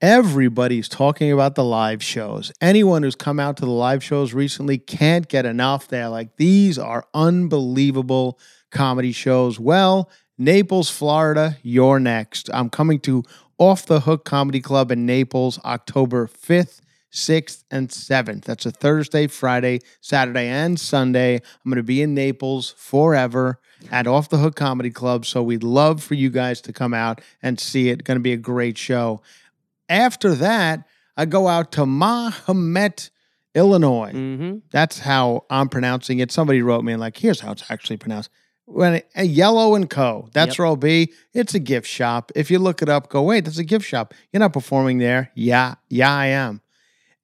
Everybody's talking about the live shows. Anyone who's come out to the live shows recently can't get enough. They're like, these are unbelievable comedy shows. Well, Naples, Florida, you're next. I'm coming to Off the Hook Comedy Club in Naples October 5th, 6th, and 7th. That's a Thursday, Friday, Saturday, and Sunday. I'm going to be in Naples forever at Off the Hook Comedy Club. So we'd love for you guys to come out and see it. Going to be a great show. After that, I go out to Mahomet, Illinois. Mm-hmm. That's how I'm pronouncing it. Somebody wrote me and like, here's how it's actually pronounced. When a Yellow and Co. That's Yep. where I'll be. It's a gift shop. If you look it up, go wait. That's a gift shop. You're not performing there. Yeah, yeah, I am.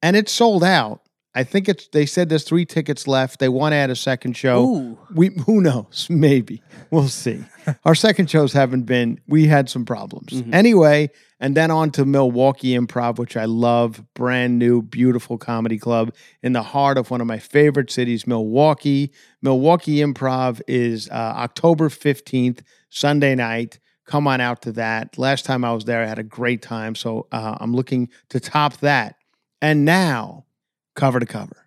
And it's sold out. I think it's. They said there's three tickets left. They want to add a second show. Ooh. We who knows? Maybe we'll see. Our second shows haven't been. We had some problems Mhm. anyway. And then on to Milwaukee Improv, which I love. Brand new, beautiful comedy club in the heart of one of my favorite cities, Milwaukee. Milwaukee Improv is uh, October 15th, Sunday night. Come on out to that. Last time I was there, I had a great time. So uh, I'm looking to top that. And now, cover to cover.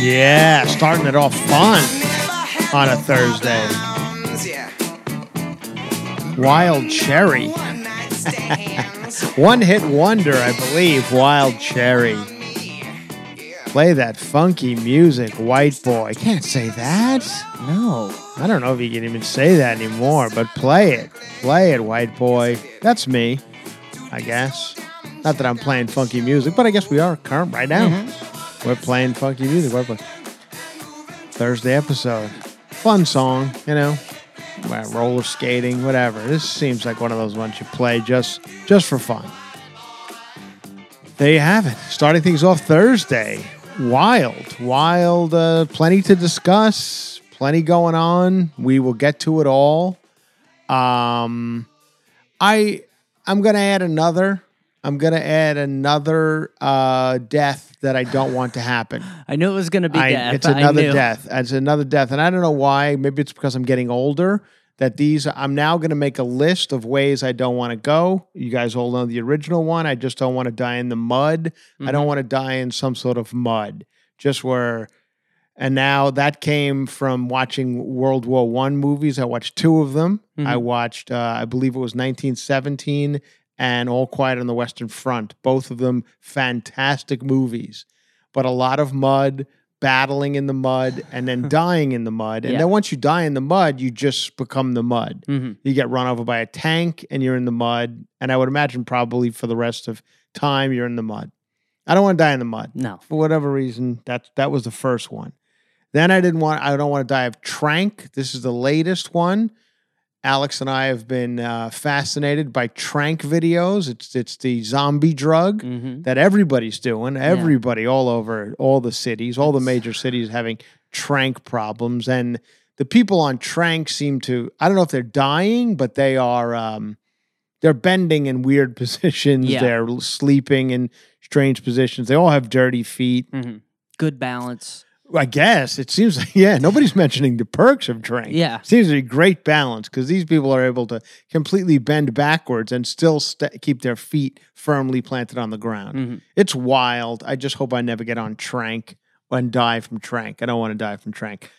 Yeah, starting it off fun on a Thursday. Wild Cherry. One hit wonder, I believe. Wild Cherry. Play that funky music, white boy. Can't say that. No. I don't know if you can even say that anymore, but play it. Play it, white boy. That's me, I guess. Not that I'm playing funky music, but I guess we are current right now. Mm-hmm. We're playing funky music. White boy. Thursday episode. Fun song, you know. Roller skating, whatever. This seems like one of those ones you play just just for fun. There you have it. Starting things off Thursday. Wild, wild. Uh, plenty to discuss. Plenty going on. We will get to it all. Um, I I'm gonna add another. I'm gonna add another uh, death that I don't want to happen. I knew it was going to be I- death. it's I another death. It's another death, and I don't know why. Maybe it's because I'm getting older. That these, I'm now going to make a list of ways I don't want to go. You guys all know the original one. I just don't want to die in the mud. I Mm-hmm. don't want to die in some sort of mud. Just where, and now that came from watching World War One movies. I watched two of them. I Mhm. watched, uh, I believe it was 1917 and All Quiet on the Western Front. Both of them fantastic movies, but a lot of mud, battling in the mud, and then dying in the mud. And Yeah. then once you die in the mud, you just become the mud. Mhm. You get run over by a tank and you're in the mud. And I would imagine probably for the rest of time you're in the mud. I don't want to die in the mud No. for whatever reason. That that was the first one. Then I didn't want. I don't want to die of trank. This is the latest one. Alex and I have been uh, fascinated by trank videos. It's it's the zombie drug hmm that everybody's doing. Everybody all over all the cities, all the major cities having trank problems, and the people on Trank seem to. I don't know if they're dying, but they are. Um, they're bending in weird positions. Yeah. They're sleeping in strange positions. They all have dirty feet. Mhm. Good balance. I guess it seems like yeah. Nobody's mentioning the perks of Trank. Yeah. seems to be great balance because these people are able to completely bend backwards and still st- keep their feet firmly planted on the ground. Mhm. It's wild. I just hope I never get on Trank and die from Trank. I don't want to die from Trank.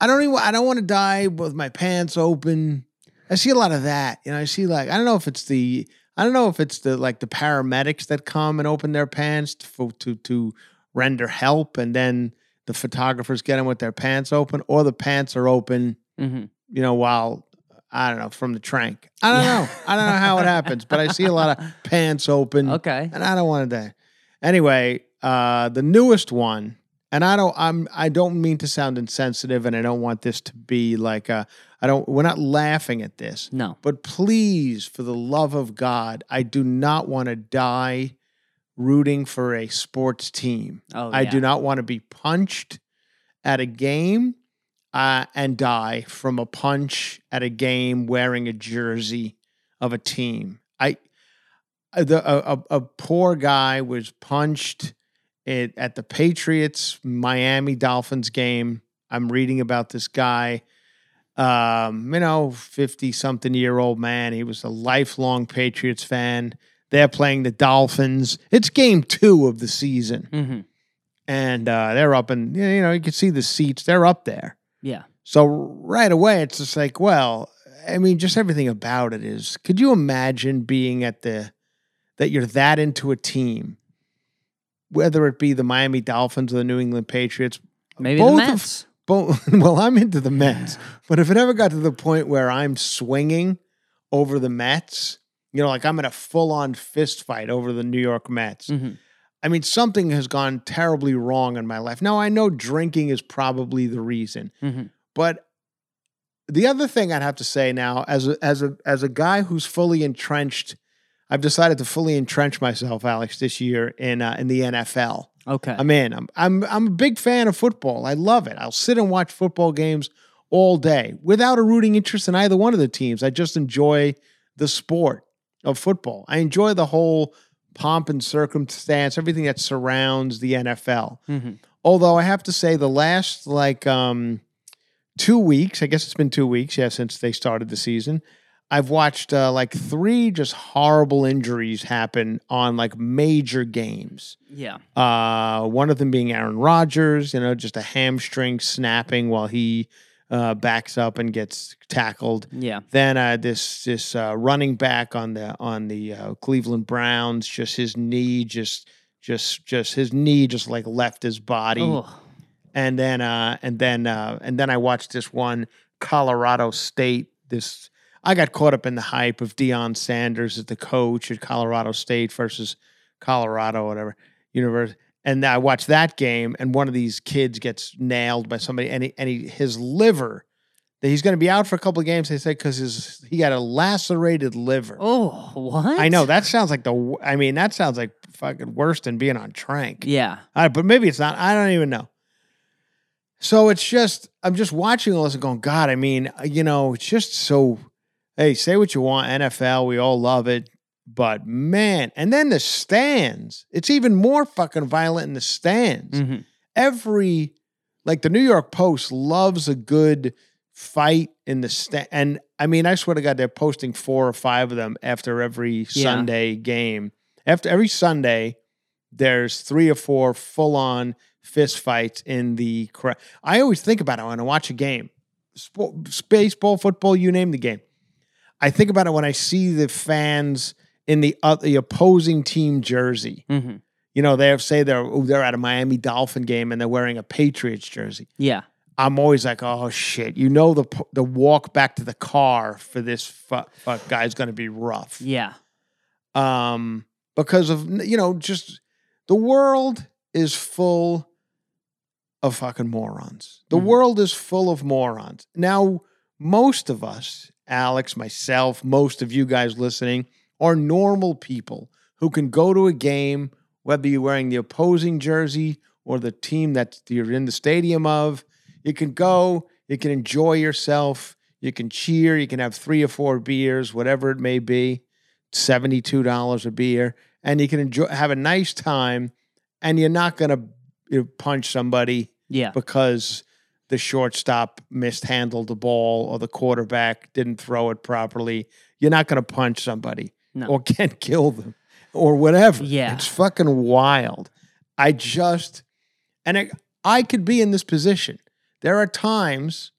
I don't even. I don't want to die with my pants open. I see a lot of that. You know, I see like I don't know if it's the I don't know if it's the like the paramedics that come and open their pants to to, to render help, and then the photographers get them with their pants open, or the pants are open. hmm You know, while I don't know from the trank. I don't know. I don't know how it happens, but I see a lot of pants open Okay. and I don't want to die. Anyway, uh, the newest one, and I don't, I'm, I don't mean to sound insensitive, and I don't want this to be like, a, I don't, we're not laughing at this, No. but please, for the love of God, I do not want to die rooting for a sports team. Oh, I yeah. do not want to be punched at a game uh, and die from a punch at a game wearing a jersey of a team. I uh, the a, a, a poor guy was punched it, at the Patriots Miami Dolphins game. I'm reading about this guy. Um, you know, 50 something year old man. He was a lifelong Patriots fan. They're playing the Dolphins. It's game two of the season hmm and uh, they're up and you know you can see the seats they're up there Yeah. so right away it's just like well i mean just everything about it is could you imagine being at the that you're that into a team whether it be the miami dolphins or the new england patriots Maybe Both the of- Mets. both well i'm into the mets but if it ever got to the point where i'm swinging over the mets you know like i'm in a full-on fist fight over the new york mets hmm I mean, something has gone terribly wrong in my life. Now, I know drinking is probably the reason, hmm but the other thing I'd have to say now, as a as a as a guy who's fully entrenched, I've decided to fully entrench myself, Alex, this year in uh, in the NFL. Okay. I'm in. I'm I'm I'm a big fan of football. I love it. I'll sit and watch football games all day without a rooting interest in either one of the teams. I just enjoy the sport of football. I enjoy the whole pomp and circumstance, everything that surrounds the NFL. hmm Although I have to say, the last like um, two weeks, I guess it's been two weeks, yeah, since they started the season. I've watched uh, like three just horrible injuries happen on like major games. Yeah. Uh, one of them being Aaron Rodgers, you know, just a hamstring snapping while he uh, backs up and gets tackled. Yeah. Then uh, this this uh, running back on the on the uh, Cleveland Browns, just his knee, just just just his knee just like left his body, Oh. and then uh, and then uh, and then I watched this one Colorado State. This I got caught up in the hype of Deion Sanders as the coach at Colorado State versus Colorado, whatever university. And I watched that game, and one of these kids gets nailed by somebody, and he, and he, his liver, that he's going to be out for a couple of games. They say because his he got a lacerated liver. Oh, what? I know that sounds like the. I mean, that sounds like fucking worse than being on trank. Yeah. Right, but maybe it's not. I don't even know. So it's just I'm just watching all this and going, God. I mean, you know, it's just so. Hey, say what you want, NFL. We all love it, but man, and then the stands. It's even more fucking violent in the stands. hmm Every like the New York Post loves a good fight in the stand, and I mean, I swear to God, they're posting four or five of them after every Yeah. Sunday game. After every Sunday, there's three or four full on fist fights in the crowd. I always think about it when I watch a game, Sport, baseball, football, you name the game. I think about it when I see the fans in the uh, the opposing team jersey. hmm You know, they say they're oh, they're at a Miami Dolphin game and they're wearing a Patriots jersey. Yeah. I'm always like, oh shit! You know the the walk back to the car for this fuck, fuck guy is going to be rough Yeah. um, because of you know just the world is full of fucking morons. The Mhm. world is full of morons. Now, most of us, Alex, myself, most of you guys listening, are normal people who can go to a game, whether you're wearing the opposing jersey or the team that you're in the stadium of. You can go, You can enjoy yourself. You can cheer. You can have three or four beers, whatever it may be. Seventy-two dollars a beer, and you can enjoy have a nice time. And you're not gonna you know, punch somebody Yeah. because the shortstop mishandled the ball or the quarterback didn't throw it properly. You're not going to punch somebody No. or can't kill them or whatever. Yeah. It's fucking wild. I just, and I, I could be in this position. There are times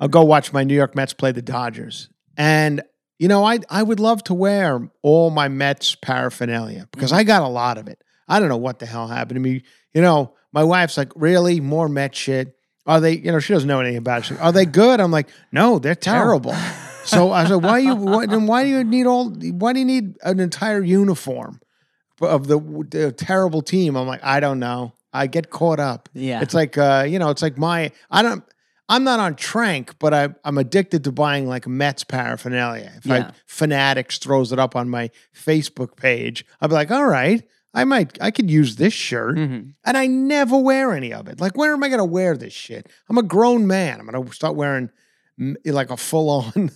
I'll go watch my New York Mets play the Dodgers. And, you know, I, I would love to wear all my Mets paraphernalia because I got a lot of it. I don't know what the hell happened to me. You know, my wife's like, really? More Met shit? Are they, you know, she doesn't know anything about it. Like, Are they good? I'm like, no, they're terrible. so I was like, why you, why, then why do you need all, why do you need an entire uniform of the, the terrible team? I'm like, I don't know. I get caught up. Yeah. It's like, uh, you know, it's like my, I don't, I'm not on Trank, but I, I'm addicted to buying like Mets paraphernalia. If Yeah. I, Fanatics throws it up on my Facebook page, I'll be like, all right, I might, I could use this shirt. Mhm. And I never wear any of it. Like, where am I going to wear this shit? I'm a grown man. I'm going to start wearing like a full on.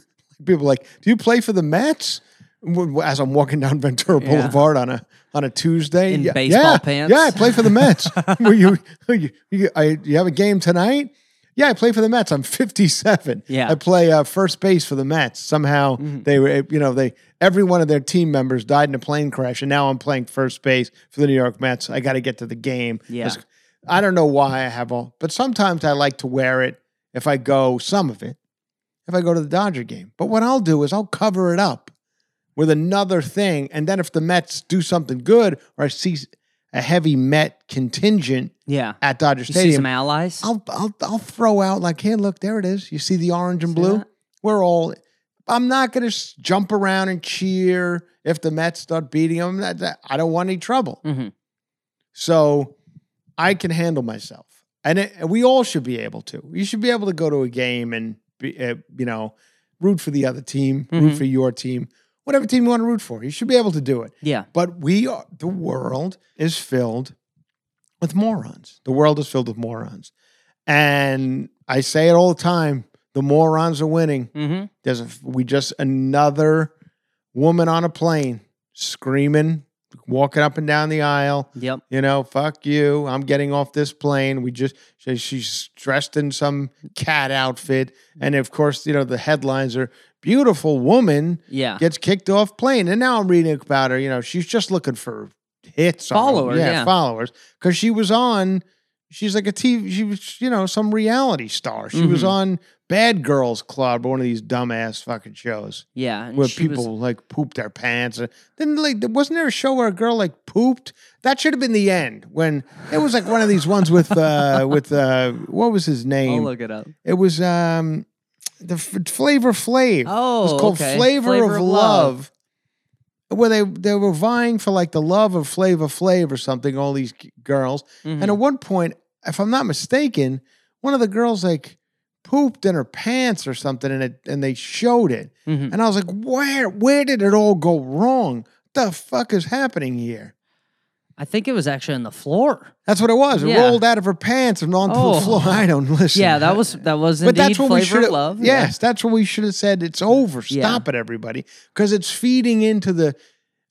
People are like, do you play for the Mets? As I'm walking down Ventura Yeah. Boulevard on a on a Tuesday, In yeah, baseball yeah, pants? Yeah, I play for the Mets. Were you, you, you, I, you have a game tonight? Yeah, I play for the Mets. I'm 57. Yeah. I play uh, first base for the Mets. Somehow Mm-hmm. they were, you know, they every one of their team members died in a plane crash, and now I'm playing first base for the New York Mets. I got to get to the game. Yeah. I don't know why I have all, but sometimes I like to wear it if I go some of it if I go to the Dodger game. But what I'll do is I'll cover it up with another thing, and then if the Mets do something good or I see a heavy Met contingent Yeah. at Dodger You see Stadium, some allies? I'll I'll I'll throw out like, hey, look, there it is. You see the orange and See blue? that? We're all. I'm not going to jump around and cheer if the Mets start beating them. I don't want any trouble. Mhm. So I can handle myself, and, it, and we all should be able to. You should be able to go to a game and be, uh, you know, root for the other team, root Mhm. for your team, whatever team you want to root for. You should be able to do it. Yeah. But we are the world is filled with morons. The world is filled with morons. And I say it all the time, the morons are winning. Mm-hmm. There's a, we just another woman on a plane screaming, walking up and down the aisle. Yep. You know, fuck you. I'm getting off this plane. We just she- she's dressed in some cat outfit, and of course, you know the headlines are beautiful woman Yeah. gets kicked off plane. And now I'm reading about her. You know, she's just looking for hits, Followers, yeah. followers, because she was on. She's like a TV. She was, you know, some reality star. She was Mhm. on Bad Girls Club, one of these dumbass fucking shows Yeah. where she was- people like pooped their pants. Then like, wasn't there a show where a girl like pooped? That should have been the end when it was like one of these ones with uh with uh what was his name? I'll look it up. It was um the F- Flavor Flav. Oh, it's called okay. Flavor, Flavor of of Love. Love. Where they they were vying for like the love of Flavor Flav or something. All these girls, Mhm. and at one point, if I'm not mistaken, one of the girls like pooped in her pants or something, and it and they showed it, Mhm. and I was like, where where did it all go wrong? What the fuck is happening here? I think it was actually on the floor. That's what it was. It Yeah. rolled out of her pants and onto Oh. the floor. I don't listen. Yeah, that was that was But that's what we should love. Yes, that's what we should have said. It's over. Yeah. Stop it, everybody, because it's feeding into the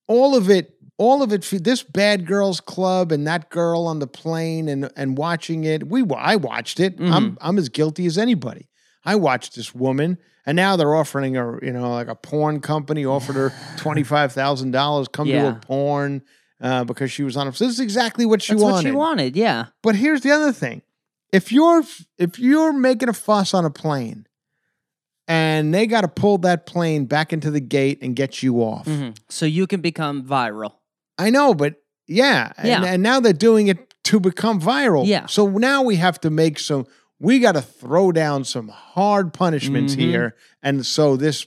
all of it. All of it. This bad girls club and that girl on the plane and and watching it. We I watched it. Mm-hmm. I'm I'm as guilty as anybody. I watched this woman, and now they're offering her, you know, like a porn company offered her twenty five thousand dollars. Come to Yeah. a porn. Uh, because she was on. So this is exactly what she That's wanted. what she wanted. Yeah. But here's the other thing: if you're if you're making a fuss on a plane, and they got to pull that plane back into the gate and get you off, Mhm. So you can become viral. I know, but yeah, And, Yeah. and now they're doing it to become viral. Yeah. So now we have to make some. We got to throw down some hard punishments Mhm. here, and so this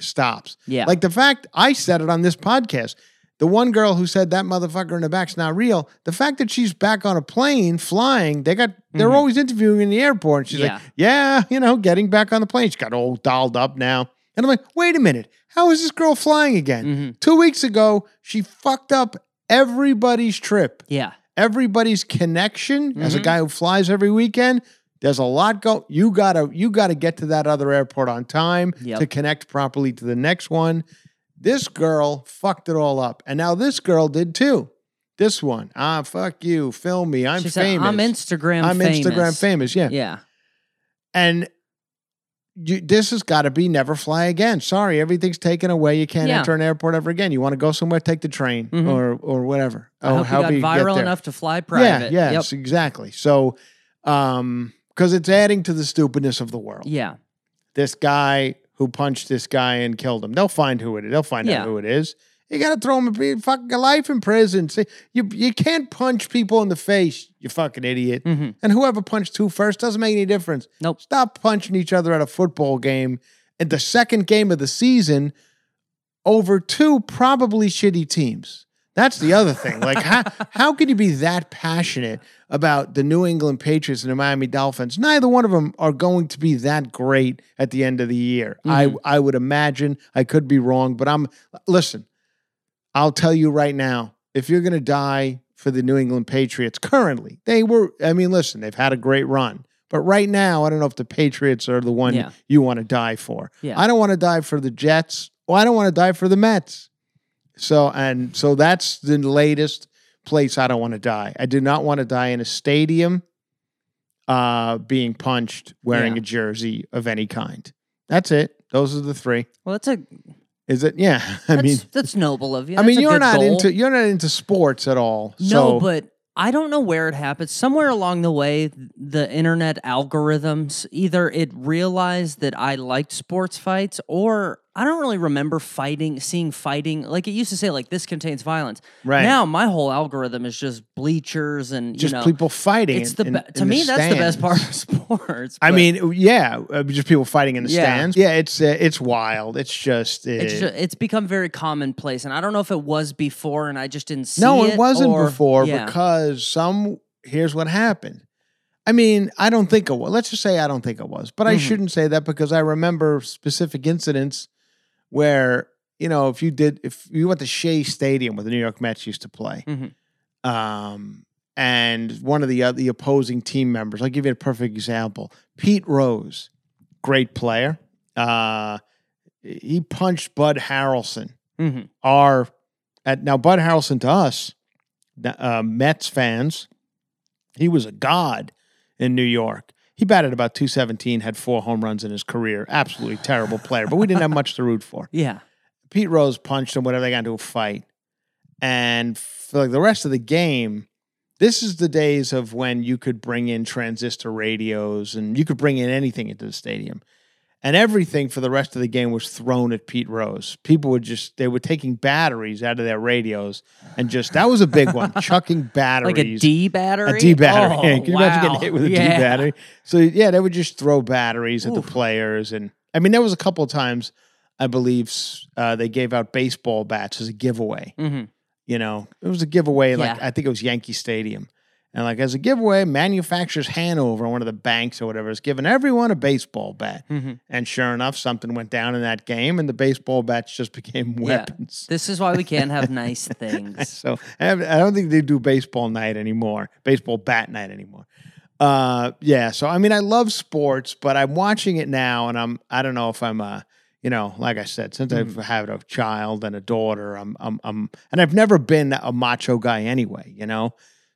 stops. Yeah. Like the fact I said it on this podcast. The one girl who said that motherfucker in the back's not real. The fact that she's back on a plane flying, they got they're Mhm. always interviewing in the airport. And she's Yeah. like, Yeah, you know, getting back on the plane. She got all dolled up now. And I'm like, wait a minute, how is this girl flying again? Mhm. Two weeks ago, she fucked up everybody's trip, Yeah. everybody's connection as a Mhm. guy who flies every weekend. There's a lot go. You gotta you gotta get to that other airport on time Yep. to connect properly to the next one. This girl fucked it all up, and now this girl did too. This one, ah, fuck you, film me. I'm she said, famous. I'm Instagram I'm famous. Instagram famous. Yeah, Yeah. and you, this has got to be never fly again. Sorry, everything's taken away. You can't Yeah. enter an airport ever again. You want to go somewhere, take the train Mhm. or or whatever. I Oh, how you got viral enough to fly private. Yeah, yes, exactly. So, um, because it's adding to the stupidness of the world. Yeah. This guy who punched this guy and killed him. They'll find who it is. They'll find Yeah. out who it is. You got to throw him a fucking life in prison. See, you you can't punch people in the face. You fucking idiot. hmm And whoever punched who first doesn't make any difference. Nope. Stop punching each other at a football game in the second game of the season over two probably shitty teams. That's the other thing. Like, how, how could you be that passionate about the New England Patriots and the Miami Dolphins? Neither one of them are going to be that great at the end of the year. I, mm-hmm. I would imagine. I could be wrong, but I'm, listen, I'll tell you right now if you're going to die for the New England Patriots currently, they were, I mean, listen, they've had a great run. But right now, I don't know if the Patriots are the one Yeah. you want to die for. Yeah. I don't want to die for the Jets. Well, I don't want to die for the Mets. So and so that's the latest place I don't want to die. I do not want to die in a stadium uh being punched wearing Yeah. a jersey of any kind. That's it. Those are the three. Well, that's a. Is it? Yeah. I That's, mean that's noble of you. I mean you're not goal. into you're not into sports at all. No, so but I don't know where it happened. Somewhere along the way, the internet algorithms either it realized that I liked sports fights, or I don't really remember fighting, seeing fighting. Like it used to say, like this contains violence. right. Now my whole algorithm is just bleachers and just know, people fighting. It's the in- be- to in me that's the best part of sports. I mean, yeah, uh, just people fighting in the Yeah. stands. Yeah, it's uh, it's wild. It's just uh, it's ju- it's become very commonplace, and I don't know if it was before, and I just didn't see no, it. it wasn't or- before yeah. because some. Here's what happened. I mean, I don't think it was. Let's just say I don't think it was, but I Mhm. shouldn't say that because I remember specific incidents where you know if you did if you went to Shea Stadium where the New York Mets used to play, Mhm. um, and one of the uh, the opposing team members. I'll give you a perfect example. Pete Rose, great player. Uh, he punched Bud Harrelson Mhm. are at now Bud Harrelson to us, uh, Mets fans, he was a god in New York. He batted about 217, had four home runs in his career. Absolutely terrible player, but we didn't have much to root for. yeah, Pete Rose punched him, whatever they got into a fight. And for like the rest of the game, this is the days of when you could bring in transistor radios and you could bring in anything into the stadium. And everything for the rest of the game was thrown at Pete Rose. People were just, they were taking batteries out of their radios and just, that was a big one, chucking batteries. like a D battery. A D battery. Oh, Can you imagine wow. getting hit with a D Yeah. battery? So yeah, they would just throw batteries at the players, and I mean, there was a couple of times I believe uh, they gave out baseball bats as a giveaway. Mhm. You know, it was a giveaway. Like Yeah. I think it was Yankee Stadium, and like as a giveaway, manufacturers Hanover, one of the banks or whatever, is giving everyone a baseball bat. Mhm. And sure enough, something went down in that game, and the baseball bats just became Yeah. weapons. This is why we can't have nice things. So I don't think they do baseball night anymore, baseball bat night anymore. Uh, yeah. So I mean, I love sports, but I'm watching it now, and I'm I don't know if I'm uh, you know, like I said, since I've had a child and a daughter, I'm I'm I'm, and I've never been a macho guy anyway, you know.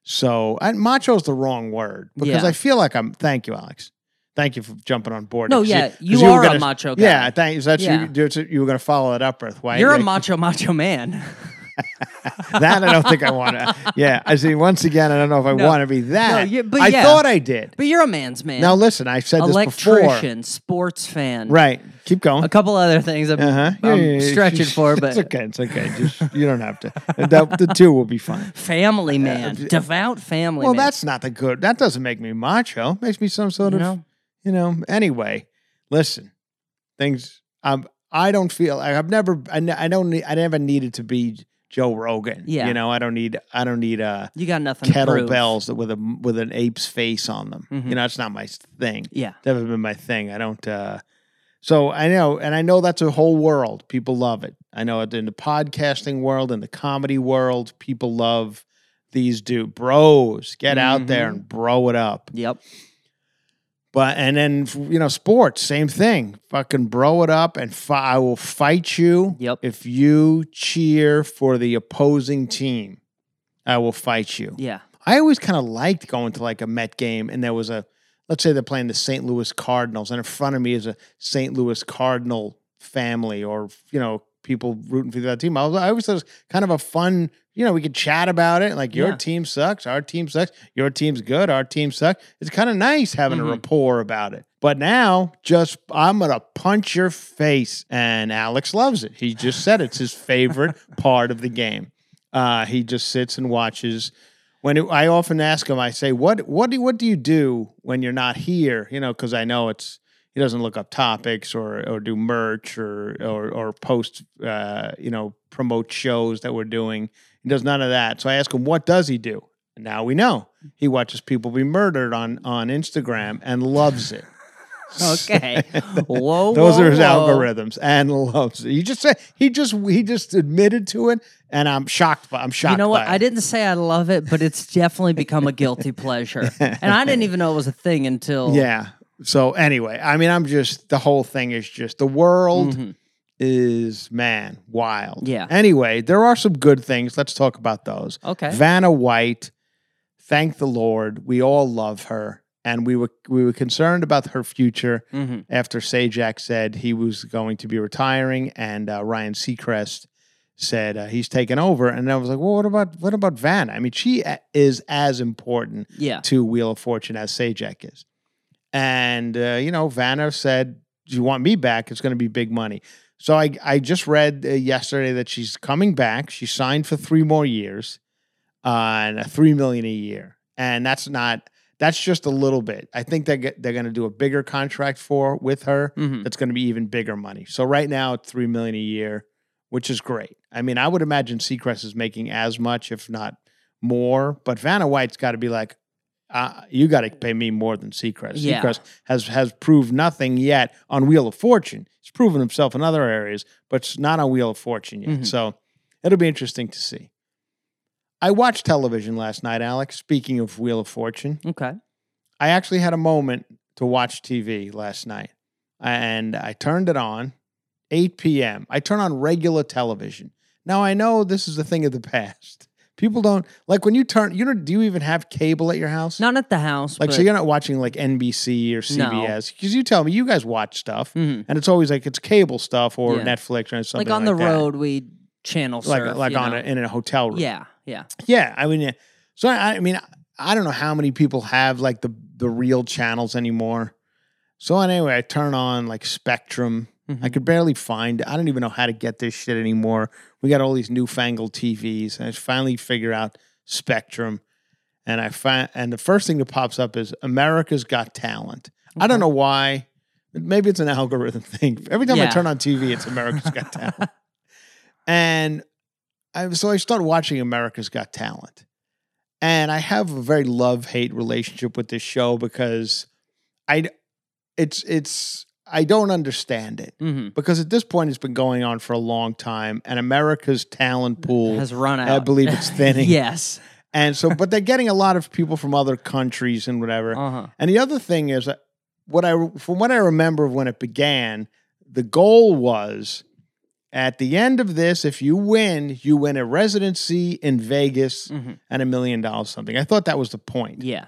So and macho is the wrong word because Yeah. I feel like I'm. Thank you, Alex. Thank you for jumping on board. No, 'Cause yeah, 'cause you were are a gonna- macho guy. Yeah, thank you. That's Yeah. you. You, were going to follow it up with why You're a macho, macho man. that I don't think I want to. Yeah, I see. Once again, I don't know if I No. want to be that. you- but I yeah. thought I did. But you're a man's man. Now listen, I said this before. Electrician, sports fan. Right. Keep going. A couple other things I'm, Uh huh. I'm stretching for, it's but okay. It's okay. Just you don't have to. The, the two will be fine. family man, Uh, devout family Well, man. that's not the good. That doesn't make me macho. Makes me some sort of you know. Anyway, listen, things. Um, I don't feel. I've never. I, ne- I don't. Need, I never needed to be Joe Rogan. Yeah. You know. I don't need. I don't need. Uh, you got nothing kettlebells with a with an ape's face on them. Mhm. You know, that's not my thing. Yeah, Never been my thing. I don't. uh So I know, and I know that's a whole world. People love it. I know it in the podcasting world, in the comedy world, people love these dude bros. Get out there Mhm. and bro it up. yep. But and then you know sports, same thing. Fucking bro it up, and fi- I will fight you. Yep. If you cheer for the opposing team, I will fight you. Yeah. I always kind of liked going to like a Met game, and there was a, let's say they're playing the St. Louis Cardinals, and in front of me is a St. Louis Cardinal family, or you know people rooting for that team. I, was, I always thought it was kind of a fun, you know, we could chat about it. Like your Yeah. team sucks, our team sucks, your team's good, our team sucks. It's kind of nice having Mhm. a rapport about it. But now, just I'm gonna punch your face, and Alex loves it. He just said it's his favorite part of the game. Uh, he just sits and watches. When it, I often ask him, I say, "What what do what do you do when you're not here?" You know, because I know it's he doesn't look up topics or or do merch or or or post uh, you know promote shows that we're doing. He does none of that. So I ask him, "What does he do?" And now we know he watches people be murdered on on Instagram and loves it. Okay. Whoa. Those whoa, are his whoa. algorithms, and loves it. He just said he just he just admitted to it, and I'm shocked. By, I'm shocked. You know what? it. I didn't say I love it, but it's definitely become a guilty pleasure. And I didn't even know it was a thing until Yeah. So anyway, I mean, I'm just the whole thing is just the world Mhm. is man wild. Yeah. Anyway, there are some good things. Let's talk about those. Okay. Vanna White, thank the Lord, we all love her, and we were we were concerned about her future hmm after Sajak said he was going to be retiring, and uh, Ryan Seacrest said uh, he's taken over, and I was like, well, what about what about Vanna? I mean, she is as important Yeah. to Wheel of Fortune as Sajak is. And, uh, you know, Vanna said, Do you want me back? It's going to be big money. So I, I just read uh, yesterday that she's coming back. She signed for three more years uh, and a three million a year. And that's not, that's just a little bit. I think they're, get- they're going to do a bigger contract for with her hmm that's going to be even bigger money. So right now it's three million a year, which is great. I mean, I would imagine Seacrest is making as much, if not more. But Vanna White's got to be like, uh, you got to pay me more than Seacrest. Yeah. Seacrest has has proved nothing yet on Wheel of Fortune. He's proven himself in other areas, but it's not on Wheel of Fortune yet. Mhm. So it'll be interesting to see. I watched television last night, Alex. Speaking of Wheel of Fortune, Okay. I actually had a moment to watch TV last night, and I turned it on, 8 p.m. I turn on regular television. Now I know this is a thing of the past. People don't like when you turn. You know, do you even have cable at your house? Not at the house. Like, so you're not watching like NBC or No. CBS because you tell me you guys watch stuff, Mhm. and it's always like it's cable stuff or Yeah. Netflix or something like on the that. road, we channel like surf, like you on a, in a hotel room. Yeah. Yeah. Yeah, I mean, yeah. so I, I mean, I don't know how many people have like the the real channels anymore. So anyway, I turn on like Spectrum. I Mhm. could barely find. I don't even know how to get this shit anymore. We got all these newfangled TVs, and I finally figure out Spectrum. And I find, and the first thing that pops up is America's Got Talent. I don't know why. Maybe it's an algorithm thing. Every time I turn on TV, it's America's Got Talent. And I, so I started watching America's Got Talent. And I have a very love hate relationship with this show because I, it's, it's, I don't understand it Mhm. because at this point it's been going on for a long time and America's talent pool, Has run out. I believe it's thinning. yes. And so, but they're getting a lot of people from other countries and whatever. Uh huh. And the other thing is what I from what I remember of when it began, the goal was at the end of this, if you win, you win a residency in Vegas hmm and a million dollars something. I thought that was the point. Yeah.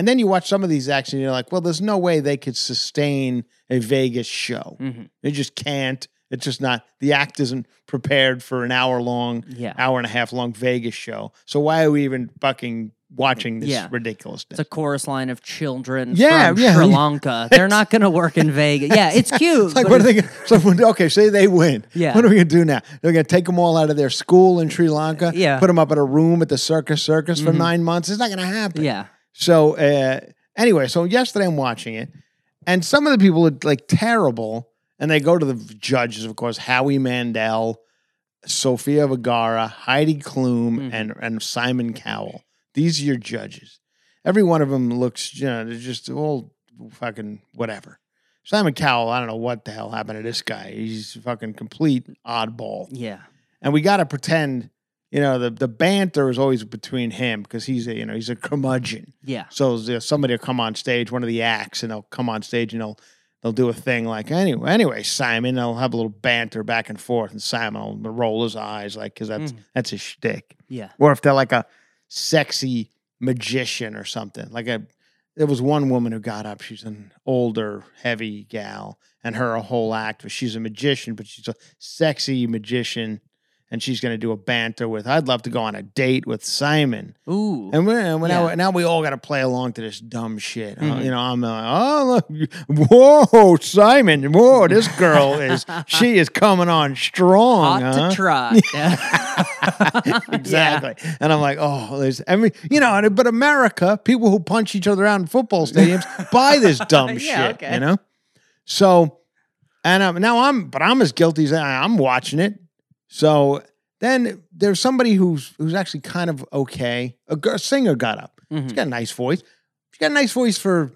And then you watch some of these acts and you're like, well, there's no way they could sustain a Vegas show. hmm They just can't. It's just not the act isn't prepared for an hour long, Yeah. hour and a half long Vegas show. So why are we even fucking watching this Yeah. ridiculousness? It's a chorus line of children Yeah, from yeah. Sri Lanka. They're not going to work in Vegas. Yeah, it's cute. It's like, what are they to, so, okay, say they win. Yeah. What are we going to do now? They're going to take them all out of their school in Sri Lanka, Yeah. put them up at a room at the Circus Circus for Mhm. nine months. It's not going to happen. Yeah. So, uh, anyway, so yesterday I'm watching it, and some of the people are like terrible, and they go to the judges, of course, Howie Mandel, Sofia Vergara, Heidi Klum, Mhm. and, and Simon Cowell. These are your judges. Every one of them looks, you know, they're just all fucking whatever. Simon Cowell, I don't know what the hell happened to this guy. He's fucking complete oddball. Yeah. And we got to pretend you know, the the banter is always between him because he's a you know he's a curmudgeon. Yeah. So somebody will come on stage, one of the acts, and they'll come on stage and they'll they'll do a thing like anyway, anyway, Simon. They'll have a little banter back and forth, and Simon will roll his eyes like because that's Mm. that's his shtick. Yeah. Or if they're like a sexy magician or something, like a there was one woman who got up. She's an older, heavy gal, and her whole act was she's a magician, but she's a sexy magician. And she's going to do a banter with. I'd love to go on a date with Simon. Ooh. And we're, and we're now, Yeah. now we all got to play along to this dumb shit. Uh, Mhm. you know, I'm like, oh, look, whoa, Simon, whoa, this girl is, she is coming on strong. Hot huh? to try. exactly. And I'm like, oh, there's, I mean, you know, but America, people who punch each other out in football stadiums buy this dumb Yeah, shit, okay. you know? So, and um, now I'm, but I'm as guilty as I, I'm watching it. So then there's somebody who's who's actually kind of okay. A, girl, singer got up. She's Mhm. got a nice voice. She's got a nice voice for,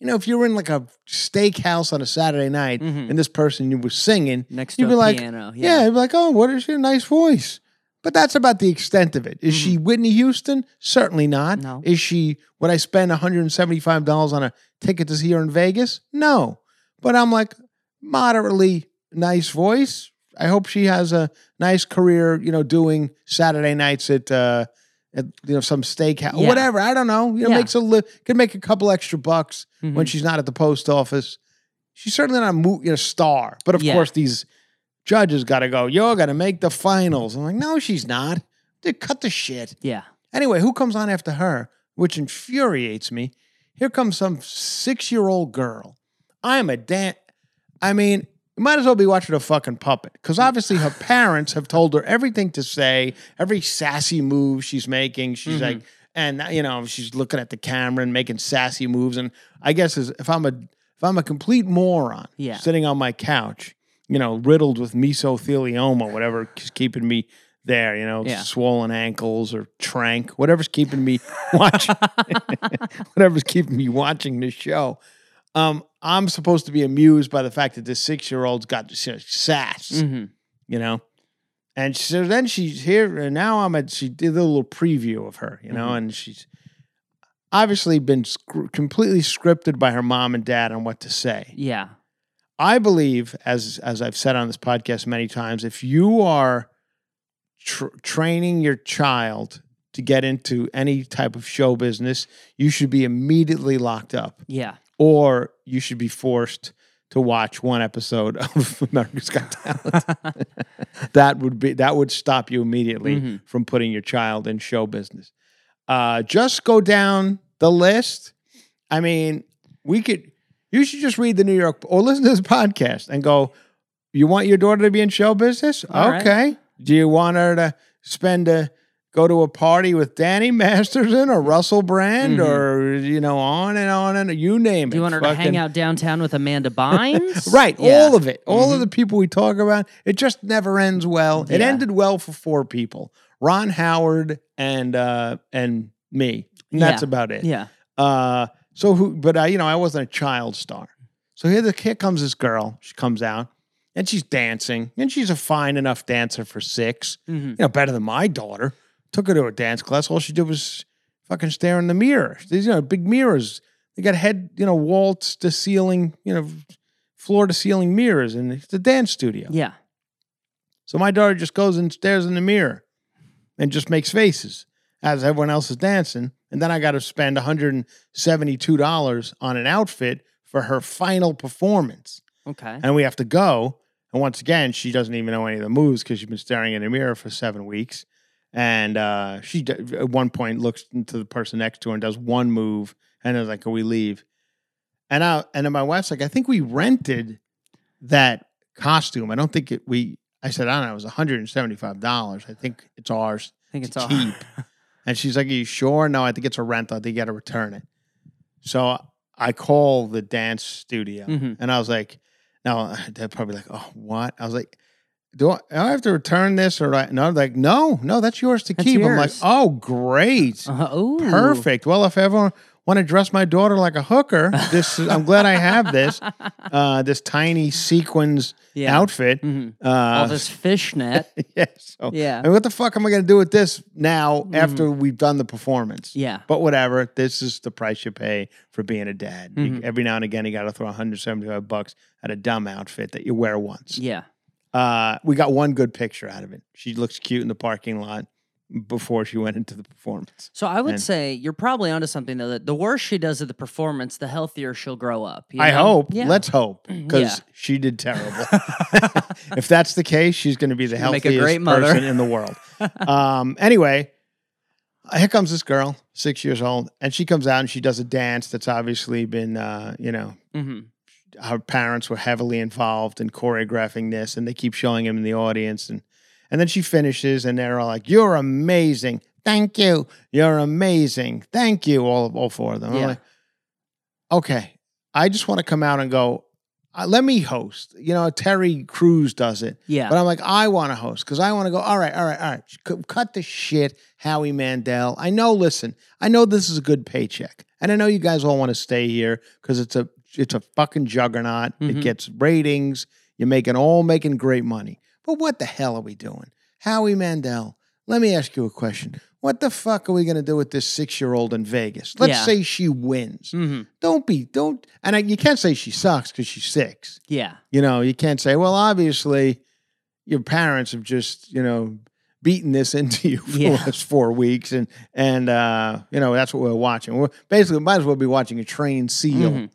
you know, if you were in like a steakhouse on a Saturday night Mhm. and this person you was singing, Next to You'd be like, piano. yeah, you'd be like, oh, what is your nice voice? But that's about the extent of it. Is she Whitney Houston? Certainly not. No. Is she, would I spend $175 on a ticket to see her in Vegas? No. But I'm like, moderately nice voice. I hope she has a nice career, you know, doing Saturday nights at, uh, at you know, some steakhouse, Yeah. whatever. I don't know. You know, Yeah. makes a li- could make a couple extra bucks when Mhm. she's not at the post office. She's certainly not a mo- you know, star, but of Yeah. course these judges got to go. You're gonna make the finals. I'm like, no, she's not. Dude, cut the shit. Yeah. Anyway, who comes on after her, which infuriates me? Here comes some six-year-old girl. I am a dan. I mean, you might as well be watching a fucking puppet because obviously her parents have told her everything to say, every sassy move she's making. She's Mhm. like, and you know, she's looking at the camera and making sassy moves. And I guess as, if I'm a if I'm a complete moron, Yeah. sitting on my couch, you know, riddled with mesothelioma, whatever is keeping me there, you know, Yeah. swollen ankles or trank, whatever's keeping me watching, whatever's keeping me watching this show. Um, I'm supposed to be amused by the fact that this six year old's got sass, Mhm. you know. And so then she's here, and now I'm at. She did a little preview of her, you know, Mhm. and she's obviously been sc- completely scripted by her mom and dad on what to say. Yeah. I believe, as as I've said on this podcast many times, if you are tr- training your child to get into any type of show business, you should be immediately locked up, Yeah. Or you should be forced to watch one episode of America's Got Talent. that would be that would stop you immediately Mhm. from putting your child in show business. Uh, just go down the list. I mean, we could. You should just read the New York or listen to this podcast and go. You want your daughter to be in show business? All right. okay. Do you want her to spend a go to a party with Danny Masterson or Russell Brand Mhm. or you know on and on and you name it. Do you want her to hang out downtown with Amanda Bynes? Right, Yeah. all of it, all Mhm. of the people we talk about, it just never ends well. It ended well for four people: Ron Howard and uh, and me. And that's Yeah. about it. Yeah. Uh, so who? But I, you know, I wasn't a child star. So here, the here comes this girl. She comes out and she's dancing, and she's a fine enough dancer for six. hmm You know, better than my daughter. Took her to a dance class. All she did was fucking stare in the mirror. These, you know, big mirrors. They got head, you know, walls to ceiling, you know, floor to ceiling mirrors, and it's a dance studio. Yeah. So my daughter just goes and stares in the mirror and just makes faces as everyone else is dancing. And then I got to spend $172 on an outfit for her final performance. Okay. And we have to go. And once again, she doesn't even know any of the moves because she's been staring in the mirror for seven weeks. And uh, she d- at one point looks into the person next to her and does one move, and is like, "Can we leave?" And I and then my wife's like, "I think we rented that costume. I don't think it. We." I said, "I don't know. It was one hundred and seventy five dollars. I think it's ours." I think it's all. cheap. And she's like, Are you sure? No, I think it's a rental. I think you got to return it. So I call the dance studio Mhm. and I was like, "Now they're probably like, Oh, what? I was like, do I, do I have to return this or I? No, like, no, no, that's yours to That's keep. I'm like, yours. oh, great. Uh, ooh. Perfect. Well, if everyone want to dress my daughter like a hooker. This I'm glad I have this, uh, this tiny sequins Yeah. outfit. Mhm. Uh, All this fishnet. yeah. So, Yeah. I mean, what the fuck am I going to do with this now after we've done the performance? Yeah. But whatever. This is the price you pay for being a dad. You- Mhm. every now and again, you got to throw 175 bucks at a dumb outfit that you wear once. Yeah. Uh, we got one good picture out of it. She looks cute in the parking lot before she went into the performance. So I would And- say you're probably onto something though. That the worse she does at the performance, the healthier she'll grow up. you I know? hope. Yeah. Let's hope because Yeah. she did terrible. if that's the case, she's going to be the gonna make a healthiest great mother. person in the world. um, anyway, here comes this girl, six years old, and she comes out and she does a dance that's obviously been, uh, you know, hmm her parents were heavily involved in choreographing this, and they keep showing him in the audience, and and then she finishes, and they're all like, "You're amazing, thank you, you're amazing, thank you," all all four of them. I'm Yeah. like, okay, I just want to come out and go. Uh, let me host. You know, Terry Crews does it. Yeah. But I'm like, I want to host because I want to go, all right, all right, all right. C- Cut the shit, Howie Mandel. I know, listen, I know this is a good paycheck. And I know you guys all want to stay here because it's a it's a fucking juggernaut. It Mhm. gets ratings. You're making all making great money. But what the hell are we doing? Howie Mandel, let me ask you a question. What the fuck are we going to do with this six year old in Vegas? Let's Yeah. say she wins. hmm Don't be, don't, and I, you can't say she sucks because she's six. Yeah. You know, you can't say, well, obviously, your parents have just, you know, beaten this into you for Yeah. the last four weeks, and and uh, you know that's what we're watching. We're basically might as well be watching a trained seal. Mhm.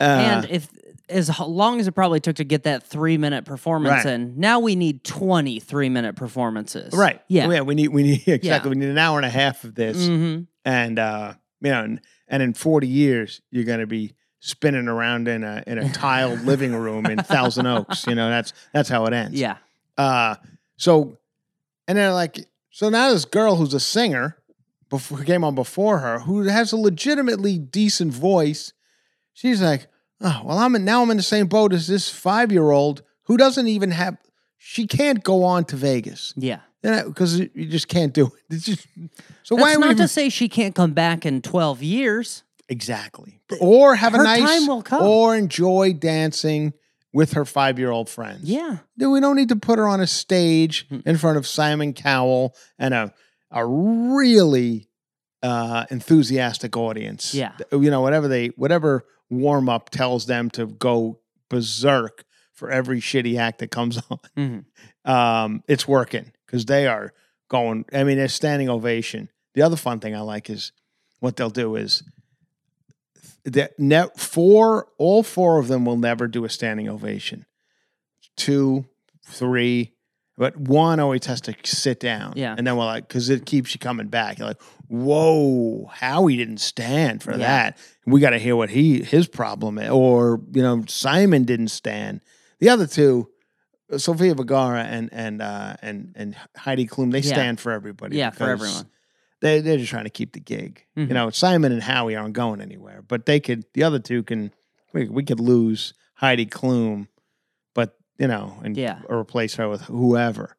Uh, and if as long as it probably took to get that three minute performance Right. in, now we need 23 minute performances. right, Yeah. yeah, we need we need exactly we need an hour and a half of this, hmm and uh, you know, and, and in forty years you're going to be spinning around in a in a tiled living room in Thousand Oaks. You know, that's that's how it ends. Yeah. Uh, so, and then like, so now this girl who's a singer, before came on before her, who has a legitimately decent voice, she's like, oh, well, I'm in, now I'm in the same boat as this five year old who doesn't even have, she can't go on to Vegas Yeah. because you just can't do it. It's just, so That's why not even, to say she can't come back in 12 years. exactly or have a nice time will come. or enjoy dancing with her five year old friends. Yeah. We don't need to put her on a stage in front of Simon Cowell and a a really uh, enthusiastic audience. Yeah. you know whatever they whatever warm up tells them to go berserk for every shitty act that comes on. Mhm. Um, it's working because they are going. I mean, they're standing ovation. The other fun thing I like is what they'll do is that ne- four all four of them will never do a standing ovation two three but one always has to sit down Yeah. and then we're like because it keeps you coming back you're like whoa howie didn't stand for Yeah. that we got to hear what he his problem is or you know simon didn't stand the other two Sofia Vergara and and uh, and and Heidi Klum they Yeah. stand for everybody Yeah, for everyone. they they're just trying to keep the gig. Mhm. You know, Simon and Howie aren't going anywhere, but they could. The other two can. We, we could lose Heidi Klum, but you know, and Yeah. replace her with whoever.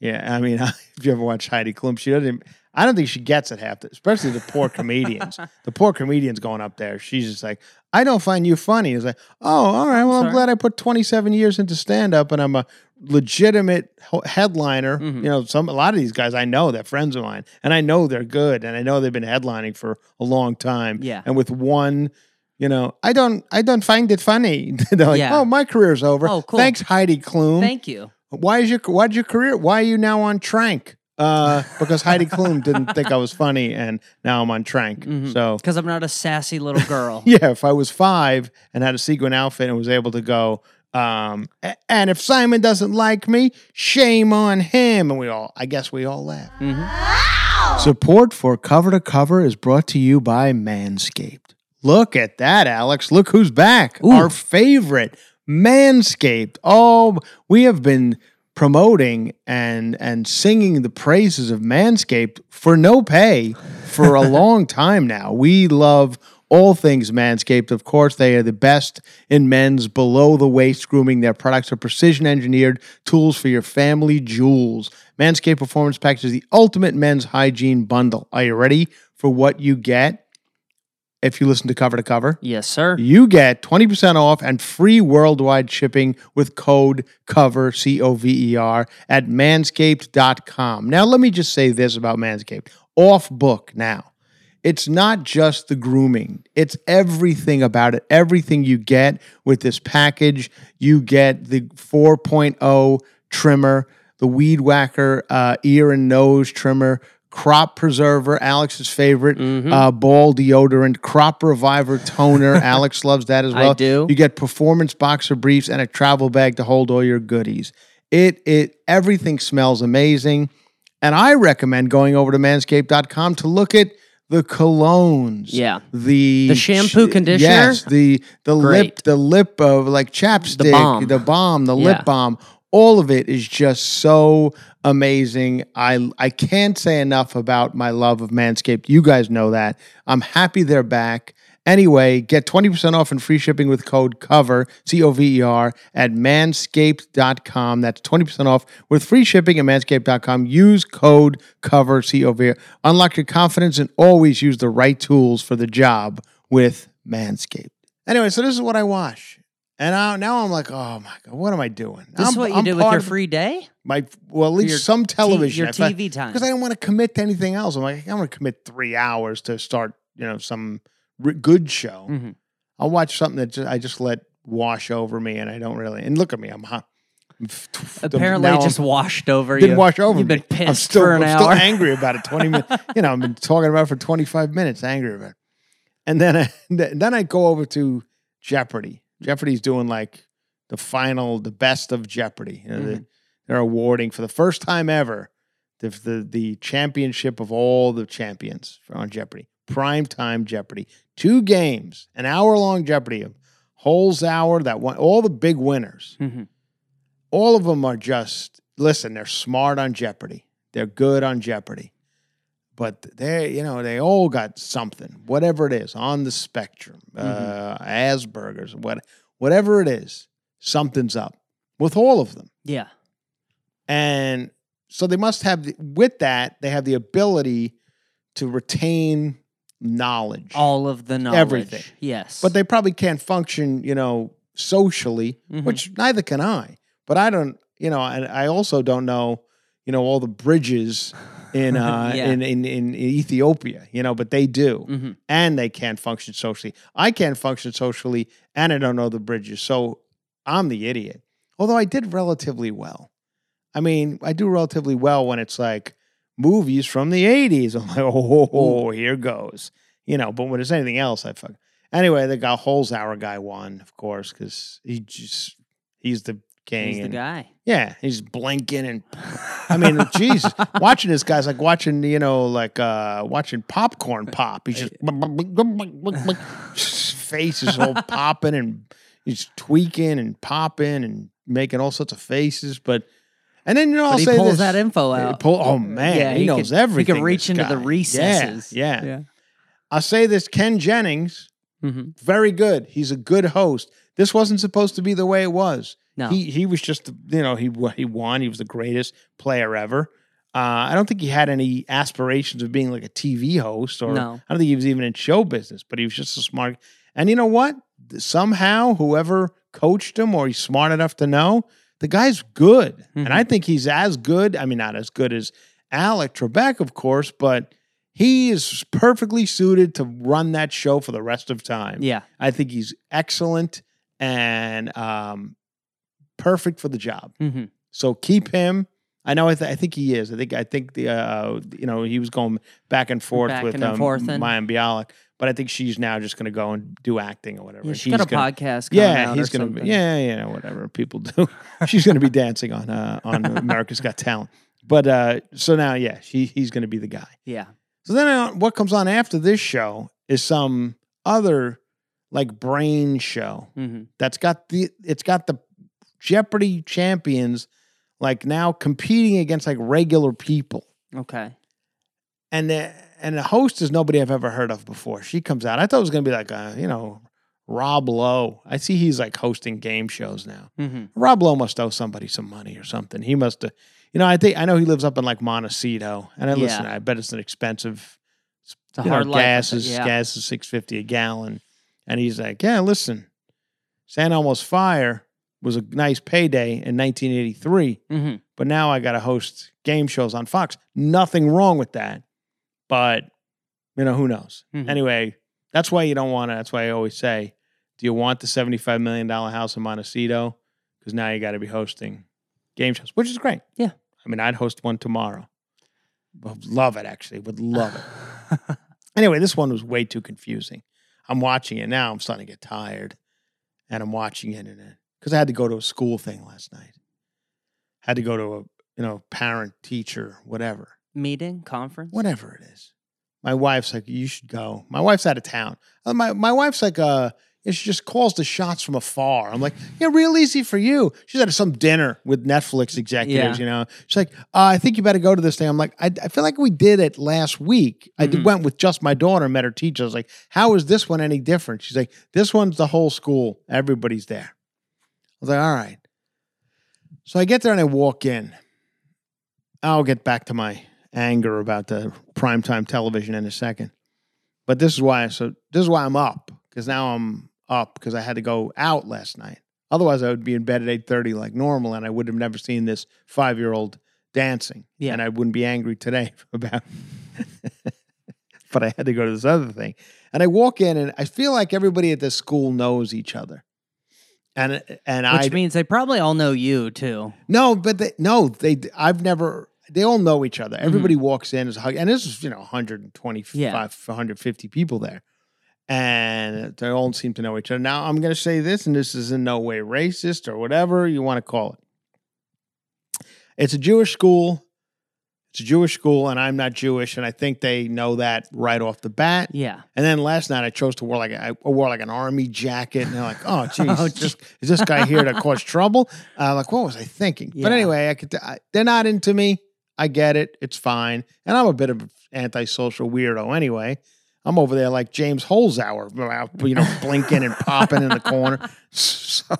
Yeah, I mean, if you ever watch Heidi Klum, she doesn't. I don't think she gets it half, the, especially the poor comedians. the poor comedians going up there. She's just like, I don't find you funny. It's like, oh, all right. Well, I'm Sorry. glad I put 27 years into stand up, and I'm a legitimate ho- headliner. Mhm. You know, some a lot of these guys I know they're friends of mine, and I know they're good, and I know they've been headlining for a long time. Yeah. and with one. You know, I don't, I don't find it funny. They're like, Yeah. oh, my career's over. Oh, cool. Thanks, Heidi Klum. Thank you. Why is your why'd your career? Why are you now on Trank? Uh, because Heidi Klum didn't think I was funny, and now I'm on Trank. Mhm. So Because I'm not a sassy little girl. yeah, if I was five and had a sequin outfit and was able to go, um, and if Simon doesn't like me, shame on him. And we all, I guess, we all laugh. Mhm. Support for Cover to Cover is brought to you by Manscaped. Look at that, Alex. Look who's back. Ooh. Our favorite, Manscaped. Oh, we have been promoting and and singing the praises of Manscaped for no pay for a long time now. We love all things Manscaped. Of course, they are the best in men's below the waist grooming. Their products are precision engineered tools for your family jewels. Manscaped Performance Package is the ultimate men's hygiene bundle. Are you ready for what you get? If you listen to cover to cover, Yes, sir. you get 20% off and free worldwide shipping with code COVER, C O V E R, at manscaped.com. Now, let me just say this about Manscaped off book now. It's not just the grooming, it's everything about it. Everything you get with this package. You get the 4.0 trimmer, the Weed Whacker uh, ear and nose trimmer, Crop Preserver, Alex's favorite, Mm-hmm. uh, ball deodorant, Crop Reviver toner. Alex loves that as well. I do. You get performance boxer briefs and a travel bag to hold all your goodies. It it everything smells amazing. And I recommend going over to manscaped.com to look at the colognes. Yeah. The The shampoo, conditioner? Yes, the the lip the lip of like chapstick, balm. the bomb, the Yeah. lip balm. All of it is just so amazing. I I can't say enough about my love of Manscaped. You guys know that. I'm happy they're back. Anyway, get 20% off and free shipping with code COVER, C O V E R, at manscaped.com. That's 20% off with free shipping at manscaped.com. Use code COVER, C O V E R. Unlock your confidence and always use the right tools for the job with Manscaped. Anyway, so this is what I watch. And now, now I'm like, oh my God, what am I doing? This is I'm- what you I'm do with your free day? my well, at least your some T- television. your If I- TV time. because I don't want to commit to anything else. I'm like, I'm going to commit three hours to start, you know, some r- good show. Mhm. I'll watch something that ju- I just let wash over me, and I don't really. And look at me, I'm hot. Apparently, it just I'm- washed over didn't you. wash over You've me. been pissed I'm still, for an I'm hour. still angry about it. Twenty minutes. You know, I've been talking about it for 25 minutes, angry about it. And then I, then I go over to Jeopardy. Jeopardy's doing like the final, the best of Jeopardy. You know, Mm-hmm. they're awarding for the first time ever the, the the championship of all the champions on Jeopardy. Prime time Jeopardy. Two games, an hour long Jeopardy. Holzhauer that one, all the big winners Mhm. all of them are just listen they're smart on jeopardy they're good on jeopardy but they you know they all got something whatever it is on the spectrum uh asperger's what whatever it is something's up with all of them Yeah. and so they must have the, with that they have the ability to retain knowledge All of the knowledge. Everything. Yes. but they probably can't function, you know, socially, Mhm. which neither can I. But I don't, you know, and I also don't know, you know, all the bridges in uh Yeah. in, in in Ethiopia, you know, but they do. Mhm. And they can't function socially. I can't function socially and I don't know the bridges. So I'm the idiot. Although I did relatively well. I mean, I do relatively well when it's like movies from the 80s. I'm like, oh, here goes. You know, but when it's anything else, I fuck. Anyway, the guy Holzhauer guy won, of course, because he just he's the king. He's the guy. Yeah, he's blinking and I mean, Jesus, watching this guy's like watching, you know, like uh watching popcorn pop. He's just his face is all popping and he's tweaking and popping and making all sorts of faces. But and then you know, I'll But he say pulls this. that info out. pull- oh man, Yeah, he, he knows could- everything. He can reach this into the guy. Yeah, recesses. Yeah, I'll say this: Ken Jennings, Mhm. very good. He's a good host. This wasn't supposed to be the way it was. No. He he was just you know he he won. He was the greatest player ever. Uh, I don't think he had any aspirations of being like a TV host, or No. I don't think he was even in show business. But he was just a smart. And you know what? Somehow, whoever coached him, or he's smart enough to know, the guy's good. And Mhm. I think he's as good. I mean, not as good as Alec Trebek, of course, but he is perfectly suited to run that show for the rest of time. Yeah. I think he's excellent and um, perfect for the job. hmm So keep him. I know. I, th- I think he is. I think. I think the. Uh, you know, he was going back and forth Back with and um, forth and- Mayim Bialik, but I think she's now just going to go and do acting or whatever. Yeah, she's got a gonna- podcast. Yeah, out he's going to. Yeah, yeah, whatever people do. she's going to be dancing on uh, on America's Got Talent. But uh, so now, yeah, she he's going to be the guy. Yeah. So then uh, what comes on after this show is some other like brain show hmm that's got the it's got the Jeopardy champions like now competing against like regular people. Okay. And the and the host is nobody I've ever heard of before. She comes out. I thought it was gonna be like a, you know, Rob Lowe. I see he's like hosting game shows now. hmm Rob Lowe must owe somebody some money or something. He must have, you know, I think I know he lives up in like Montecito, and I listen. I bet it's an expensive It's you know, life. gas is yeah. gas is six fifty a gallon, and he's like, "Yeah, listen, St. Elmo's Fire was a nice payday in 1983, Mhm. but now I got to host game shows on Fox. Nothing wrong with that, but you know who knows. Mhm. Anyway, that's why you don't want to. That's why I always say, do you want the 75 million dollar house in Montecito? Because now you got to be hosting game shows, which is great. Yeah. I mean, I'd host one tomorrow. Would Love it, actually. Would love it. Anyway, this one was way too confusing. I'm watching it now. I'm starting to get tired, and I'm watching it, and because I had to go to a school thing last night, had to go to a you know parent teacher whatever Meeting, conference? whatever it is. My wife's like, you should go. My wife's out of town. Uh, My my wife's like, uh, she just calls the shots from afar. I'm like, yeah, real easy for you. She's at some dinner with Netflix executives. Yeah. You know, she's like, uh, I think you better go to this thing. I'm like, I, I feel like we did it last week. I did, Mhm. went with just my daughter, met her teacher. I was like, how is this one any different? She's like, this one's the whole school. Everybody's there. I was like, all right. So I get there and I walk in. I'll get back to my anger about the primetime television in a second. But this is why so this is why I'm up because now I'm up because I had to go out last night. Otherwise, I would be in bed at eight thirty like normal, and I would have never seen this five year old dancing. Yeah. and I wouldn't be angry today about. but I had to go to this other thing, and I walk in, and I feel like everybody at this school knows each other, and and I Which means they probably all know you too. no, but they, no, they. I've never. They all know each Mm-hmm. other. Everybody walks in is hug, and this is you know 125, Yeah. 150 people there, and they all seem to know each other. Now I'm going to say this, and this is in no way racist or whatever you want to call it. It's a Jewish school. It's a Jewish school, and I'm not Jewish, and I think they know that right off the bat. Yeah. And then last night I chose to wear like a, I wore like an army jacket, and they're like, "Oh, geez, Oh, is, this, is this guy here to cause trouble?" Uh, like, what was I thinking? But anyway, I could. I, they're not into me. I get it. It's fine. And I'm a bit of an antisocial weirdo anyway. I'm over there like James Holzhauer, you know, blinking and popping in the corner. So,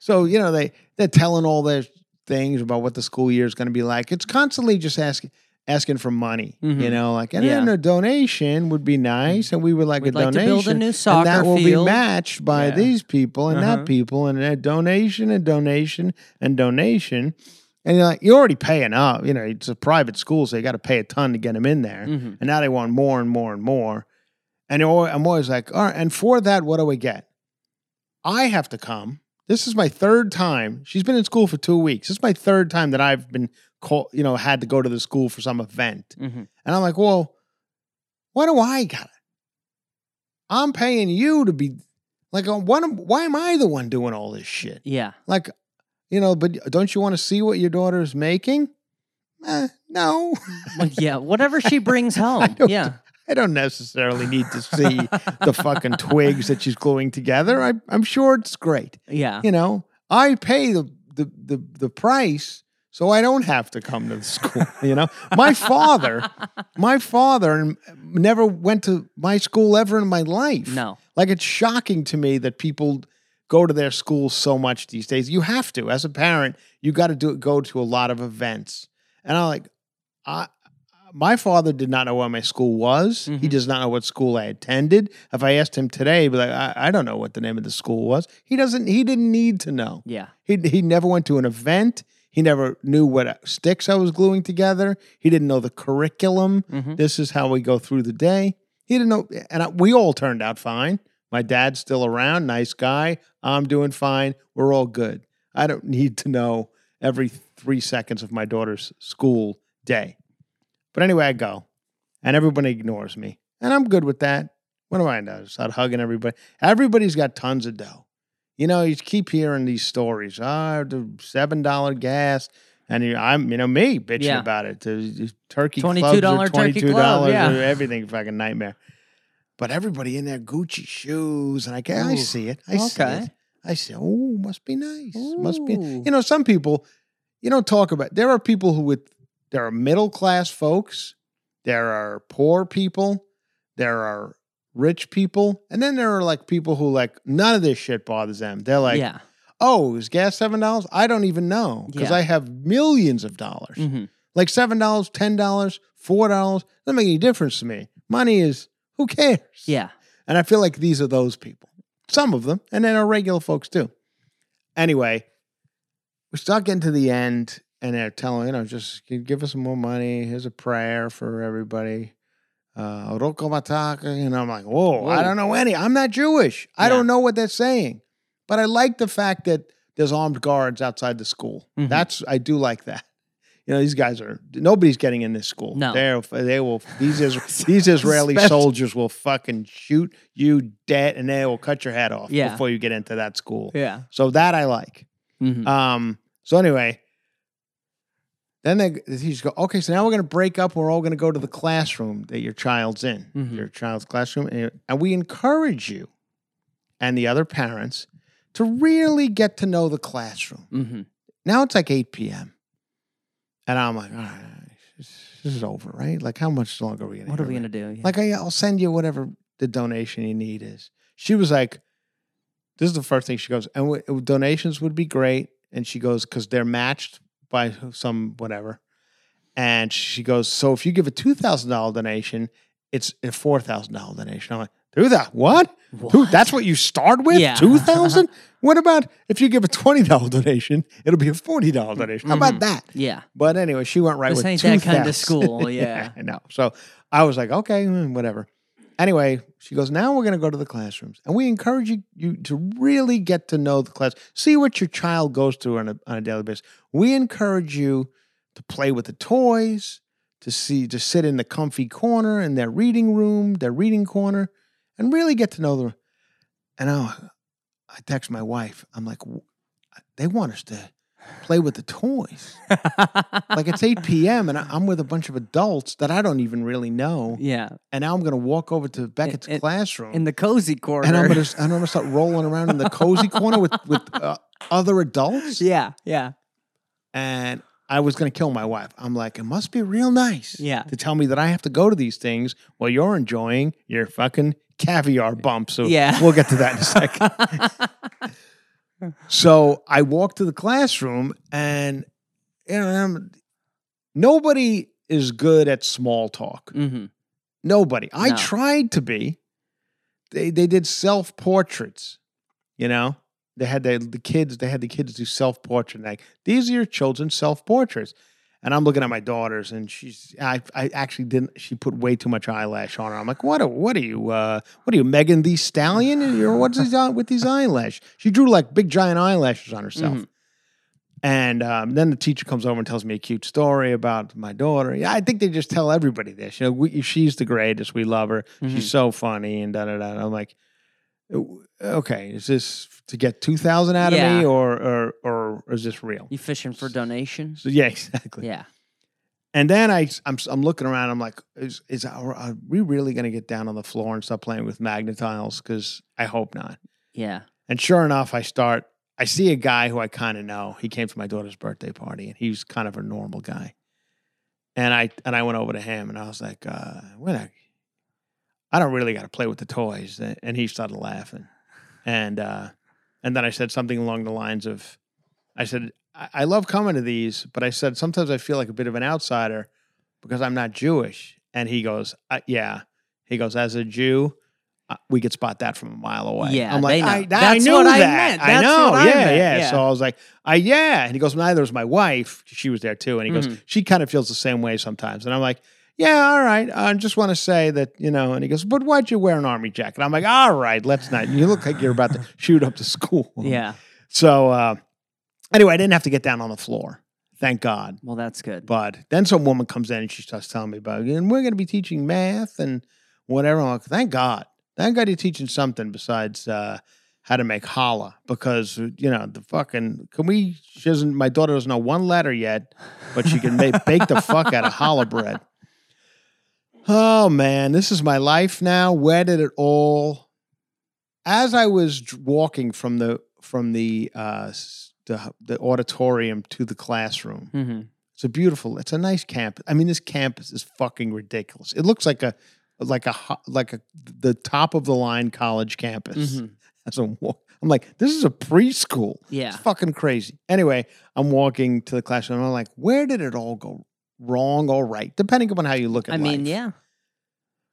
so you know, they they're telling all their things about what the school year is going to be like. It's constantly just asking asking for money. You Mhm. know, like and Yeah. then a donation would be nice, and we would like We'd a like to donation. build a new and soccer that will field. be matched by Yeah. these people and Uh-huh. that people and a donation and donation and donation. And you're like, you're already paying up. You know, it's a private school, so you got to pay a ton to get them in there. Mhm. And now they want more and more and more. And I'm always like, all right, and for that, what do we get? I have to come. This is my third time. She's been in school for two weeks. This is my third time that I've been called, you know, had to go to the school for some event. Mhm. And I'm like, well, why do I got it? I'm paying you to be like, uh, am- why am I the one doing all this shit? Yeah. Like, you know, but don't you want to see what your daughter's making? Eh, no, Well, yeah. Whatever she brings home. Yeah. I don't necessarily need to see the fucking twigs that she's gluing together. I, I'm sure it's great. Yeah. You know, I pay the, the the the price so I don't have to come to the school. You know, my father, my father never went to my school ever in my life. No. Like it's shocking to me that people go to their school so much these days. You have to, as a parent, you got to do go to a lot of events. And I'm like, I my father did not know where my school was. He Mhm. does not know what school I attended. If I asked him today, he'd be like, I, I don't know what the name of the school was. He doesn't. He didn't need to know. Yeah. He he never went to an event. He never knew what sticks I was gluing together. He didn't know the curriculum. Mhm. This is how we go through the day. He didn't know, and I, we all turned out fine. My dad's still around, nice guy. I'm doing fine. We're all good. I don't need to know every three seconds of my daughter's school day. But anyway, I go, and everybody ignores me, and I'm good with that. What do I know? Start hugging everybody. Everybody's got tons of dough. You know, you keep hearing these stories. Ah, the seven dollar gas, and you, I'm, you know, me bitching Yeah. about it. The turkey twenty-two dollar turkey club, dollars. yeah. Everything fucking nightmare. But everybody in there, Gucci shoes, and I, ca- I see it. I see it. I say, oh, must be nice. Must be. You know, some people, you don't talk about. There are people who with there are middle class folks, there are poor people, there are rich people, and then there are like people who like none of this shit bothers them. They're like, yeah. oh, is gas seven dollars? I don't even know because Yeah. I have millions of dollars. hmm Like seven dollars, ten dollars, four dollars doesn't make any difference to me. Money is who cares? Yeah. And I feel like these are those people. Some of them, and then our regular folks too. Anyway, we start getting to the end, and they're telling, you know, just give us some more money. Here's a prayer for everybody. Uh. And I'm like, whoa, I don't know any. I'm not Jewish. I Yeah. don't know what they're saying. But I like the fact that there's armed guards outside the school. Mhm. That's, I do like that. You know, these guys are, nobody's getting in this school. No. They're, they will, these, is, these Israeli soldiers will fucking shoot you dead and they will cut your head off Yeah. before you get into that school. Yeah. So that I like. Mhm. Um, so anyway, then they the teachers go, okay, so now we're going to break up. We're all going to go to the classroom that your child's in, Mhm. your child's classroom. And, and we encourage you and the other parents to really get to know the classroom. Mhm. Now it's like 8 p.m. And I'm like, all right, this is over, right? Like, how much longer are we going to What are we gonna do? Yeah. like I, I'll send you whatever the donation you need is. She was like, this is the first thing she goes, and w- donations would be great. And she goes, because they're matched by some whatever. And she goes, so if you give a two thousand dollar donation, it's a four thousand dollar donation. I'm like, do that? What? Dude, that's what you start with? Yeah. Two thousand? what about if you give a twenty dollar donation, it'll be a forty dollar donation? How about Mhm. that? yeah. But anyway, she went right This with ain't that kind 2,000. of school, yeah. I know. So I was like, okay, mm, whatever. Anyway, she goes, now we're going to go to the classrooms. And we encourage you, you to really get to know the class, see what your child goes through on a, on a daily basis. We encourage you to play with the toys, to see, to sit in the comfy corner in their reading room, their reading corner, and really get to know them. And I, I text my wife. I'm like, they want us to play with the toys like it's 8 p.m. and I'm with a bunch of adults that I don't even really know. yeah. And now I'm going to walk over to Beckett's in- classroom In the cozy corner. and I'm going to I'm going to start rolling around in the cozy corner with with uh, other adults. Yeah. Yeah. And I was going to kill my wife. I'm like, it must be real nice Yeah. to tell me that I have to go to these things while you're enjoying your fucking caviar bump. So Yeah. we'll get to that in a second. So I walked to the classroom, and you know, I'm- nobody is good at small talk. hmm Nobody. I tried to be. They they did self portraits. You know, they had the the kids. They had the kids do self portrait. Like these are your children's self portraits. And I'm looking at my daughters, and she's. I I actually didn't. She put way too much eyelash on her. I'm like, what? Are, what are you? Uh, what are you, Megan Thee Stallion? Or what's these on with these eyelash? She drew like big giant eyelashes on herself. Mhm. And um, then the teacher comes over and tells me a cute story about my daughter. Yeah, I think they just tell everybody this. You know, we, she's the greatest. We love her. She's so funny and da da da. I'm like, "Oh, okay, is this to get two thousand out of me, or, or or is this real? You fishing for donations? So, yeah, exactly. Yeah. And then I, I'm, I'm looking around. I'm like, is, is are, are we really going to get down on the floor and start playing with magnetiles? Because I hope not. Yeah. And sure enough, I start. I see a guy who I kind of know. He came to my daughter's birthday party, and he's kind of a normal guy. And I and I went over to him, and I was like, uh, "What? I don't really got to play with the toys." And- he started laughing, and uh, and then I said something along the lines of, "I said I, I love coming to these, but I said sometimes I feel like a bit of an outsider because I'm not Jewish." And he goes, "Yeah." He goes, "As a Jew." uh, We could spot that from a mile away. Yeah, I'm like. I, I That's knew what I that. meant. I know. what I yeah, meant. yeah, Yeah. So I was like, I yeah. And he goes, neither was my wife. She was there too. And he goes, Mhm. she kind of feels the same way sometimes. And I'm like, yeah, all right. I just want to say that, you know, and he goes, but why'd you wear an army jacket? I'm like, all right, let's not. You look like you're about to shoot up the school. Yeah. So uh, anyway, I didn't have to get down on the floor. Thank God. Well, that's good. But then some woman comes in and she starts telling me about, and we're going to be teaching math and whatever. I'm like, thank God. Thank God you're teaching something besides uh, how to make challah because, you know, the fucking, can we, she doesn't, my daughter doesn't know one letter yet, but she can make, bake the fuck out of challah bread. Oh man, this is my life now. Where did it all? As I was walking from the from the uh, the, the auditorium to the classroom, hmm it's a beautiful. It's a nice campus. I mean, this campus is fucking ridiculous. It looks like a like a like a the top of the line college campus. hmm As I'm, I'm like, this is a preschool. Yeah. It's fucking crazy. Anyway, I'm walking to the classroom. And I'm like, where did it all go wrong or right, depending upon how you look at it. I life. mean, yeah.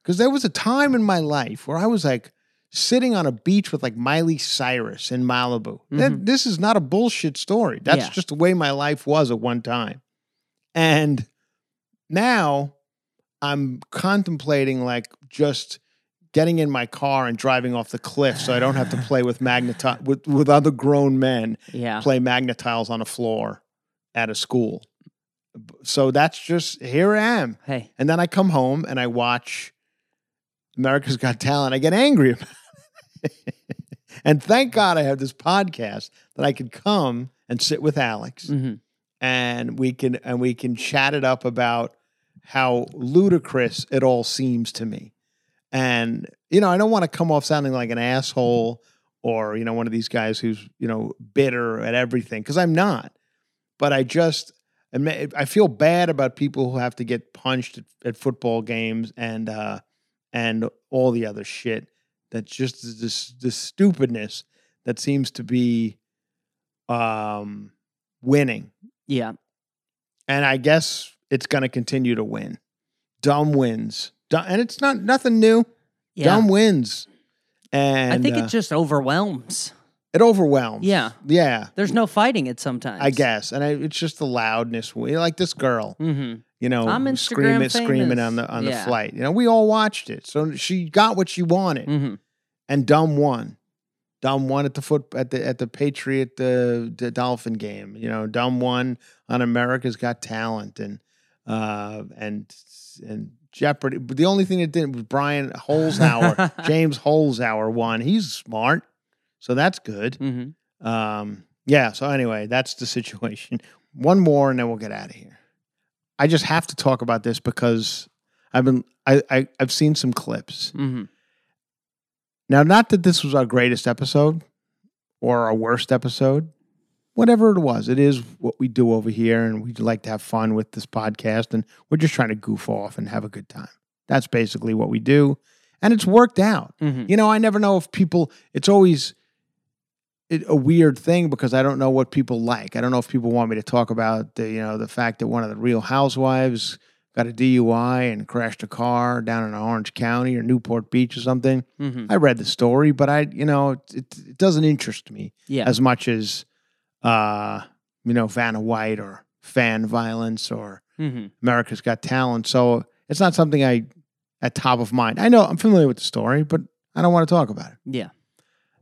Because there was a time in my life where I was like sitting on a beach with like Miley Cyrus in Malibu. That- mm-hmm. this is not a bullshit story. That's Yeah. just the way my life was at one time. And now I'm contemplating like just getting in my car and driving off the cliff so I don't have to play with magneti- with, with other grown men Yeah. play magnetiles on a floor at a school. So that's just here I am. Hey. And then I come home and I watch America's Got Talent. I get angry about it. and thank God I have this podcast that I can come and sit with Alex hmm and we can and we can chat it up about how ludicrous it all seems to me. And you know, I don't want to come off sounding like an asshole or you know one of these guys who's you know bitter at everything because I'm not. But I just I feel bad about people who have to get punched at, at football games and uh and all the other shit. That's just this this stupidness that seems to be um winning Yeah. and I guess it's going to continue to win. Dumb wins, Dumb, and it's not nothing new. Yeah. Dumb wins, and I think uh, it just overwhelms. It overwhelms. Yeah. yeah, There's no fighting it sometimes. I guess, and I, it's just the loudness. We like this girl, hmm you know, I'm screaming, Instagram screaming famous. on the on Yeah. the flight. You know, we all watched it, so she got what she wanted, hmm and Dumb won. Dumb won at the foot at the at the Patriot the, the Dolphin game. You know, Dumb won on America's Got Talent and uh and and Jeopardy. But the only thing that didn't was Brian Holzhauer, James Holzhauer won. He's smart, so that's good. hmm Um, yeah. So anyway, that's the situation. One more, and then we'll get out of here. I just have to talk about this because I've been I, I I've seen some clips. hmm Now, not that this was our greatest episode or our worst episode, whatever it was, it is what we do over here, and we like to have fun with this podcast, and we're just trying to goof off and have a good time. That's basically what we do, and it's worked out. hmm You know, I never know if people. It's always it, a weird thing because I don't know what people like. I don't know if people want me to talk about the you know the fact that one of the Real Housewives got a DUI and crashed a car down in Orange County or Newport Beach or something. hmm I read the story, but I, you know, it, it, doesn't interest me Yeah. as much as, uh, you know, Vanna White or fan violence or hmm America's Got Talent. So it's not something I, at top of mind. I know I'm familiar with the story, but I don't want to talk about it. Yeah.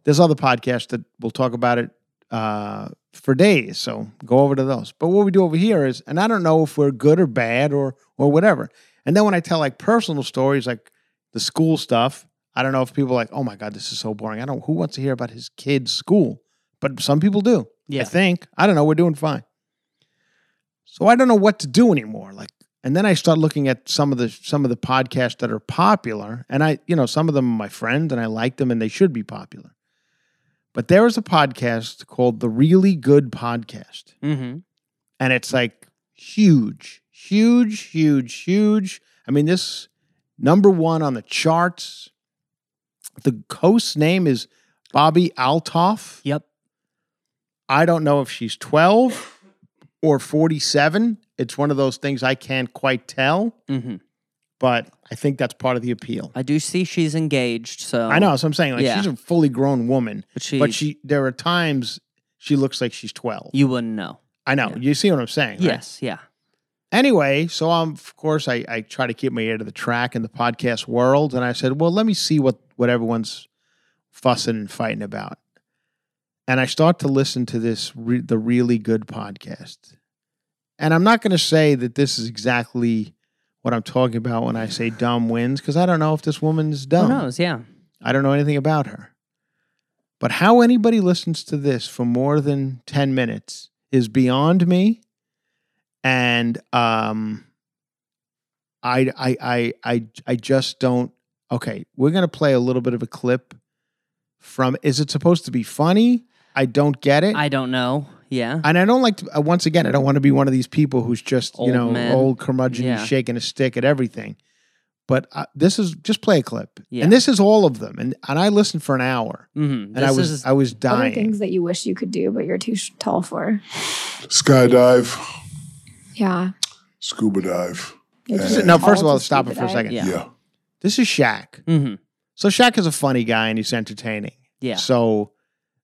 There's other podcasts that will talk about it uh, for days. So go over to those. But what we do over here is, and I don't know if we're good or bad or or whatever. And then when I tell like personal stories, like the school stuff, I don't know if people are like, oh my god, this is so boring. I don't. Who wants to hear about his kid's school? But some people do. Yeah. I think. I don't know. We're doing fine. So I don't know what to do anymore. Like, and then I start looking at some of the some of the podcasts that are popular, and I, you know, some of them are my friends, and I like them, and they should be popular. But there is a podcast called the Really Good Podcast, hmm and it's like huge, huge, huge, huge. I mean, this number one on the charts. The host's name is Bobbi Althoff. Yep. I don't know if she's 12 or 47. It's one of those things I can't quite tell, hmm but I think that's part of the appeal. I do see she's engaged. So I know. So I'm saying, like, Yeah. she's a fully grown woman, but she, but she, there are times she looks like she's 12. you wouldn't know. I know. You see what I'm saying? right? Yes. Yeah. Anyway, so I'm, of course, I, I try to keep my ear to the track in the podcast world. And I said, well, let me see what, what everyone's fussing and fighting about. And I start to listen to this, re- the really good podcast. And I'm not going to say that this is exactly what I'm talking about when I say dumb wins, because I don't know if this woman's dumb. Who knows? Yeah. I don't know anything about her. But how anybody listens to this for more than 10 minutes is beyond me. And um I I I I I just don't okay, we're gonna play a little bit of a clip from is it supposed to be funny? I don't get it. I don't know. Yeah. and I don't like to, uh, once again, I don't want to be one of these people who's just, you know, men. old curmudgeon Yeah. shaking a stick at everything. But uh, this is just play a clip. Yeah. And this is all of them. And and I listened for an hour hmm and I was I was What are dying. things that you wish you could do, but you're too sh- tall for? Skydive, Yeah. Scuba dive. This no, first of All all, to stop it for a second. Yeah. Yeah. This is Shaq. hmm So Shaq is a funny guy and he's entertaining. Yeah. So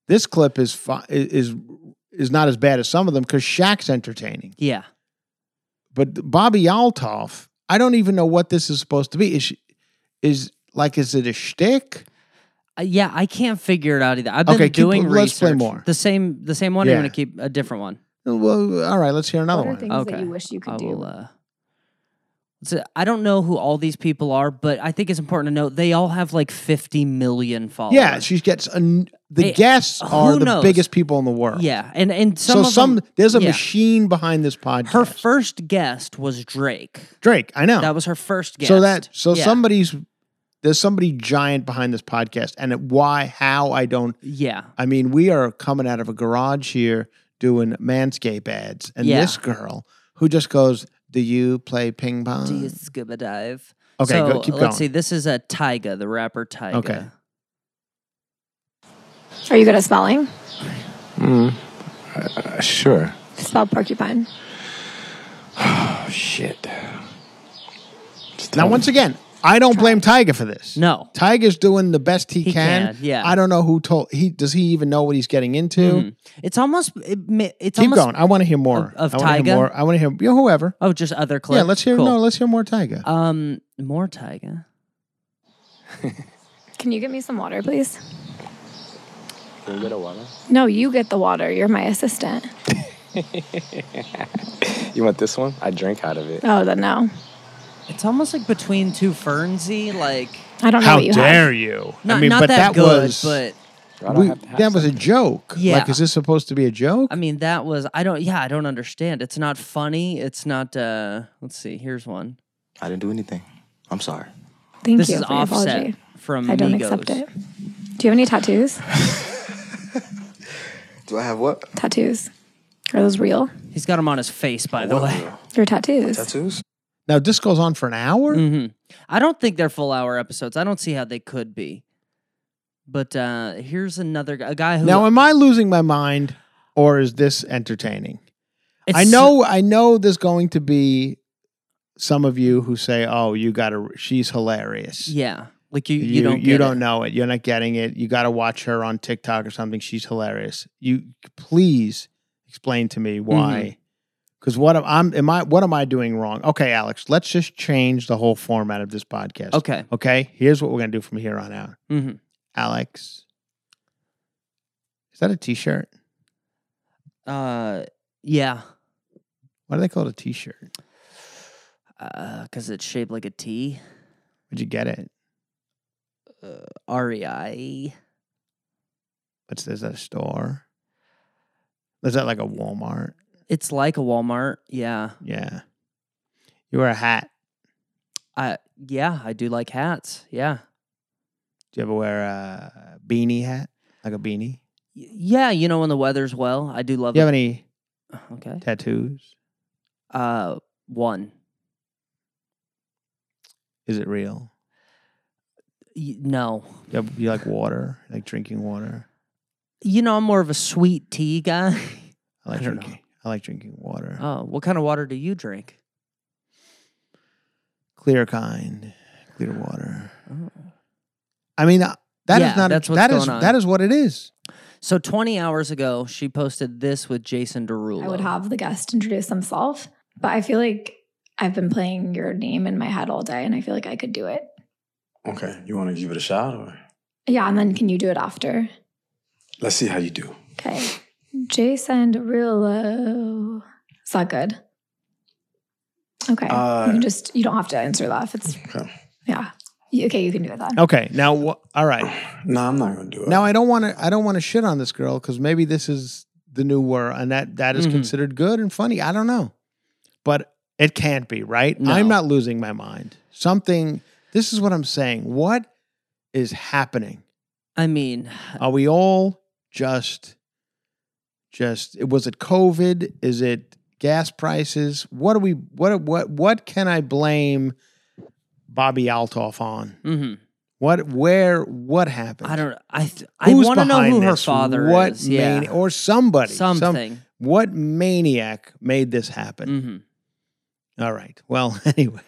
this clip is fi- is is not as bad as some of them because Shaq's entertaining. Yeah. But Bobbi Althoff, I don't even know what this is supposed to be. Is is like is it a shtick? Uh, yeah, I can't figure it out either. I've been Okay, keep- doing let's play more. The same, the same one. Or you Yeah. want to keep a different one? Well, all right. Let's hear another what are one. things Okay. that you wish you could I do? will. Uh, so I don't know who all these people are, but I think it's important to note they all have like 50 million followers. Yeah, she gets a, n- the Hey, guests are the knows? biggest people in the world. yeah, and and some so some them, there's a yeah. machine behind this podcast. Her first guest was Drake. Drake, I know. That was her first guest. So that so Yeah. somebody's there's somebody giant behind this podcast, and why, how, I don't. Yeah, I mean, we are coming out of a garage here doing Manscape ads, and Yeah. this girl who just goes, "Do you play ping pong?" do you scuba dive? Okay, so go, keep going. let's see. This is a Tyga, the rapper Tyga. Okay. Are you good at spelling? Uh, sure. Spell porcupine. Oh, shit. It's Now, once again, I don't blame Tyga for this. No. Tyga's doing the best he, He can. can, yeah. I don't know who told he. Does he even know what he's getting into? Mhm. It's almost. It, ma- it's Keep almost. going. I want to hear more of I wanna hear more. I want to hear you know, whoever. Oh, just other clips. Yeah, let's hear. Cool. No, let's hear more Tyga. Um, more Tyga. Can you get me some water, please? Can you get a water? No, you get the water. You're my assistant. You want this one? I drink out of it. Oh, then no. It's almost like between two Fernsey, like I don't know How what you dare have. you? not, I mean, not but that, that, good, was. but we, have to have that was a joke. Yeah. Like, is this supposed to be a joke? I mean that was I don't yeah I don't understand. It's not funny. It's not. uh Let's see. Here's one. I didn't do anything. I'm sorry. Thank this you is for Offset apology. from I don't Migos. accept it. Do you have any tattoos? Do I have what? tattoos. Are those real? He's got them on his face, by the way. Your tattoos. Tattoos? Now this goes on for an hour. hmm I don't think they're full hour episodes. I don't see how they could be. But uh here's another guy, a guy who Now, am I losing my mind, or is this entertaining? I it's- know, I know. There's going to be some of you who say, "Oh, you got to. She's hilarious." Yeah, like you, you, you don't you don't it. know it. You're not getting it. You got to watch her on TikTok or something. She's hilarious. You please explain to me Mm-hmm. why. Because what am I'm am I what am I doing wrong? Okay, Alex, let's just change the whole format of this podcast. Okay. Okay. Here's what we're gonna do from here on out. hmm Alex, is that a T-shirt? Uh, yeah. Why do they call it a T-shirt? Uh, because it's shaped like a T. Where'd you get it? R E I. What's is that a store? Is that like a Walmart? It's like a Walmart. Yeah. Yeah. You wear a hat. I yeah, I do like hats. Yeah. Do you ever wear a beanie hat? Like a beanie? Y- Yeah, you know when the weather's well, I do love Do you it. have any Okay. tattoos? Uh, one. Is it real? Y- no. You, have, you like water? Like drinking water? You know, I'm more of a sweet tea guy. I like I drinking. I like drinking water. oh, what kind of water do you drink? Clear kind, clear water. Oh. I mean, uh, that is Yeah, not. that's a, what's that is going on. that is what it is. So 20 hours ago, she posted this with Jason Derulo. I would have the guest introduce themselves, but I feel like I've been playing your name in my head all day, and I feel like I could do it. Okay, you want to give it a shot or? Yeah, and then can you do it after? Let's see how you do. Okay. Jason Derulo. Is that good? Okay. Uh, you can just you don't have to answer that if it's Okay. yeah. Okay, you can do it then. Okay, now wh- all right. No, I'm not gonna do it. Now I don't want to. I don't want to shit on this girl because maybe this is the new word, and that that is Mhm. considered good and funny. I don't know, but it can't be right. No. I'm not losing my mind. Something. This is what I'm saying. What is happening? I mean, Are we all just, just? Was it COVID? Is it gas prices? What do we? What? What? What can I blame Bobbi Althoff on? mhm. What? Where? What happened? I don't. I th- I want to know who her father what is. Yeah, mani- or somebody. some- something. what maniac made this happen? hmm All right. Well, anyway,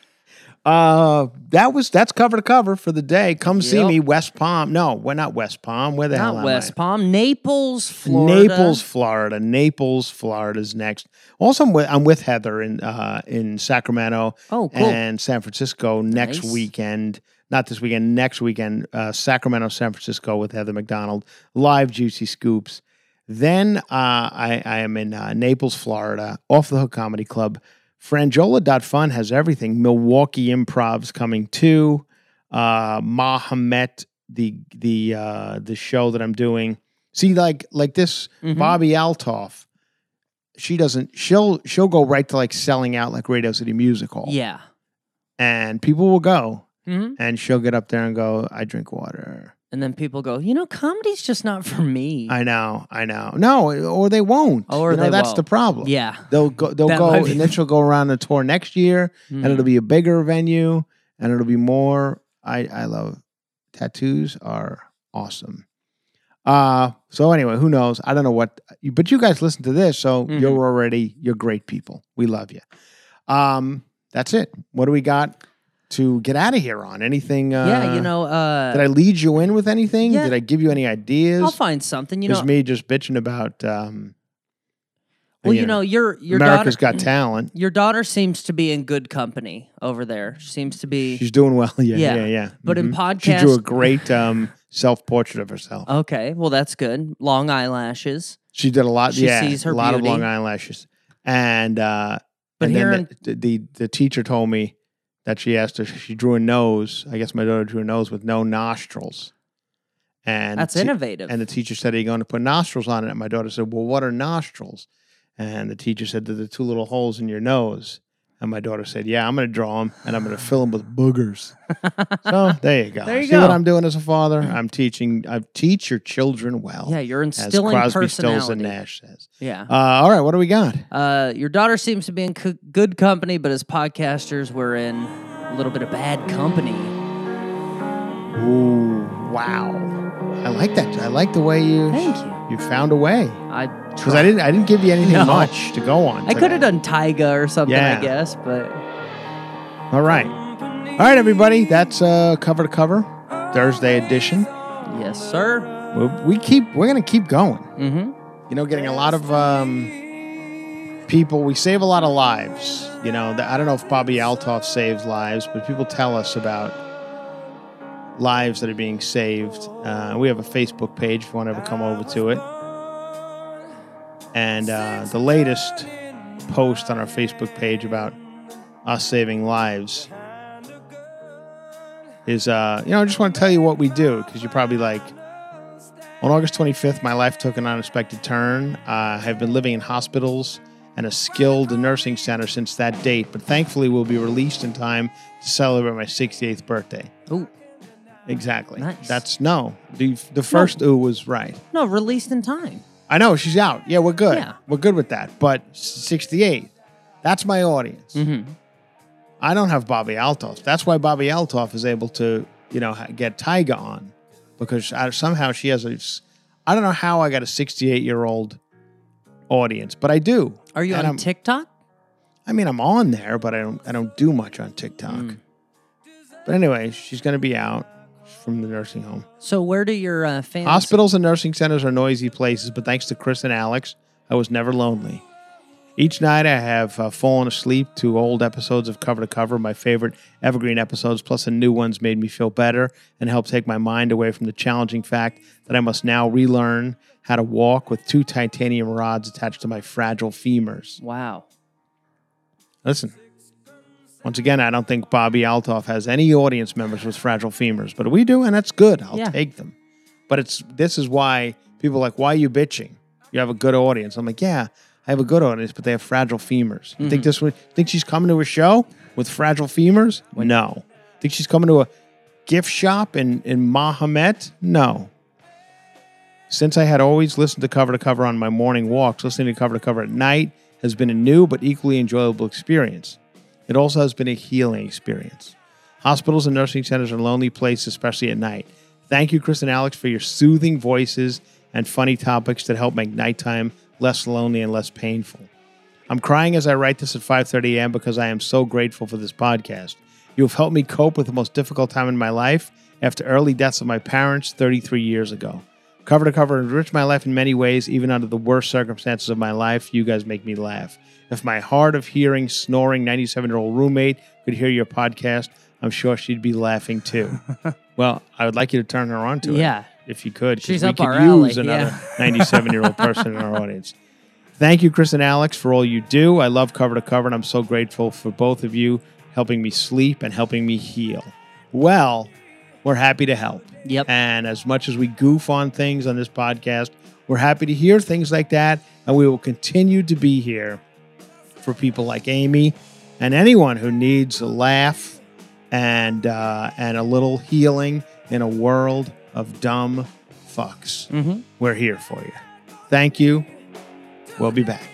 uh, that was that's cover to cover for the day. Come see me, West Palm. No, we're not West Palm. Where the hell Not West I? Palm, Naples, Florida. Naples, Florida. Naples, Florida's next. Also, I'm with, I'm with Heather in uh, in Sacramento Oh, cool. and San Francisco next Nice. weekend. Not this weekend, next weekend. Uh, Sacramento, San Francisco with Heather McDonald. Live Juicy Scoops. Then uh, I, I am in uh, Naples, Florida, off the Hook Comedy Club. Franjola.fun has everything. Milwaukee Improv's coming too. Uh, Mahomet, the the uh, the show that I'm doing. See, like like this Mhm. Bobbi Althoff. She doesn't. She'll she'll go right to like selling out like Radio City Music Hall. Yeah. and people will go, hmm and she'll get up there and go, "I drink water." And then people go, you know, comedy's just not for me. I know, I know. No, or they won't. Oh, or you know, they that's won't. the problem. yeah. They'll go. They'll That go, be- and then she'll go around the tour next year, and it'll be a bigger venue, and it'll be more. I I love tattoos are awesome. Uh so anyway, who knows? I don't know what, but you guys listen to this, so Mhm. you're already you're great people. We love you. Um, that's it. What do we got to get out of here on? Anything? Uh, yeah, you know, uh, Did I lead you in with anything? yeah. Did I give you any ideas? I'll find something. You There's know, me just bitching about. Um, well, you know, your your America's daughter, Got Talent. Your daughter seems to be in good company over there. She seems to be. She's doing well. Yeah, Yeah. yeah, yeah. But in Mhm. she drew a great um, self portrait of herself. okay, well, that's good. Long eyelashes. She did a lot. She yeah, sees her a lot beauty. of long eyelashes. And uh, But and here the, the the teacher told me that she asked her. She drew a nose. I guess my daughter drew a nose with no nostrils. And That's innovative. And the teacher said, "Are you going to put nostrils on it?" And my daughter said, "Well, what are nostrils?" And the teacher said, "They're the two little holes in your nose." And my daughter said, "Yeah, I'm going to draw them, and I'm going to fill them with boogers." so there you go. There you See go. what I'm doing as a father? I'm teaching. I teach your children well. yeah, you're instilling as Crosby, Stills, and. Nash says. Yeah. Uh, all right, what do we got? Uh, your daughter seems to be in co- good company, but as podcasters, we're in a little bit of bad company. Ooh, wow! I like that. I like the way you Thank you. you found a way I because I didn't I didn't give you anything No. much to go on. I could have done Tyga or something, Yeah. I guess, but All right, all right, everybody. That's uh, cover to cover Thursday edition. yes, sir. We, we keep we're gonna keep going. Mm-hmm. You know, getting a lot of um, people. We save a lot of lives. You know, I don't know if Bobbi Althoff saves lives, but people tell us about lives that are being saved. Uh, we have a Facebook page if you want to ever come over to it. And uh, the latest post on our Facebook page about us saving lives is, uh, you know, I just want to tell you what we do because you're probably like, on August 25th, my life took an unexpected turn. Uh, I've been living in hospitals and a skilled nursing center since that date, but thankfully we'll be released in time to celebrate my 68th birthday. Ooh, Exactly. Nice. That's no. The the first ooh was right. no, released in time. I know she's out. Yeah, we're good. Yeah. We're good with that. But 68, that's my audience. Mm-hmm. I don't have Bobbi Althoff. That's why Bobbi Althoff is able to, you know, get Tyga on because I, somehow she has a. I don't know how I got a 68 year old audience, but I do. Are you And on I'm- TikTok? I mean, I'm on there, but I don't. I don't do much on TikTok. Mm. But anyway, she's going to be out from the nursing home. So where do your uh, fans? Hospitals and nursing centers are noisy places, but thanks to Chris and Alex, I was never lonely. Each night, I have uh, fallen asleep to old episodes of Cover to Cover. My favorite evergreen episodes, plus the new ones, made me feel better and helped take my mind away from the challenging fact that I must now relearn how to walk with two titanium rods attached to my fragile femurs. Wow. Listen, once again, I don't think Bobbi Althoff has any audience members with fragile femurs, but we do, and that's good. I'll Yeah. take them. But it's this is why people are like, why are you bitching? You have a good audience. I'm like, yeah, I have a good audience, but they have fragile femurs. You think Mm-hmm. this? would- Think she's coming to a show with fragile femurs? No. Think she's coming to a gift shop in in Mahomet? No. Since I had always listened to cover to cover on my morning walks, listening to cover to cover at night has been a new but equally enjoyable experience. It also has been a healing experience. Hospitals and nursing centers are lonely places, especially at night. Thank you, Chris and Alex, for your soothing voices and funny topics that help make nighttime less lonely and less painful. I'm crying as I write this at 5:30 a.m. because I am so grateful for this podcast. You have helped me cope with the most difficult time in my life after early deaths of my parents 33 years ago. Cover to cover enriched my life in many ways, even under the worst circumstances of my life. You guys make me laugh. If my hard of hearing, snoring 97 year old roommate could hear your podcast, I'm sure she'd be laughing too. well, I would like you to turn her on to it. Yeah. If you could. 'cause She's we up could our alley, use another yeah. 97 year old person in our audience. Thank you, Chris and Alex, for all you do. I love Cover to Cover, and I'm so grateful for both of you helping me sleep and helping me heal. Well, we're happy to help. Yep. And as much as we goof on things on this podcast, we're happy to hear things like that. And we will continue to be here for people like Amy and anyone who needs a laugh and uh, and a little healing in a world of dumb fucks. Mm-hmm. We're here for you. Thank you. We'll be back.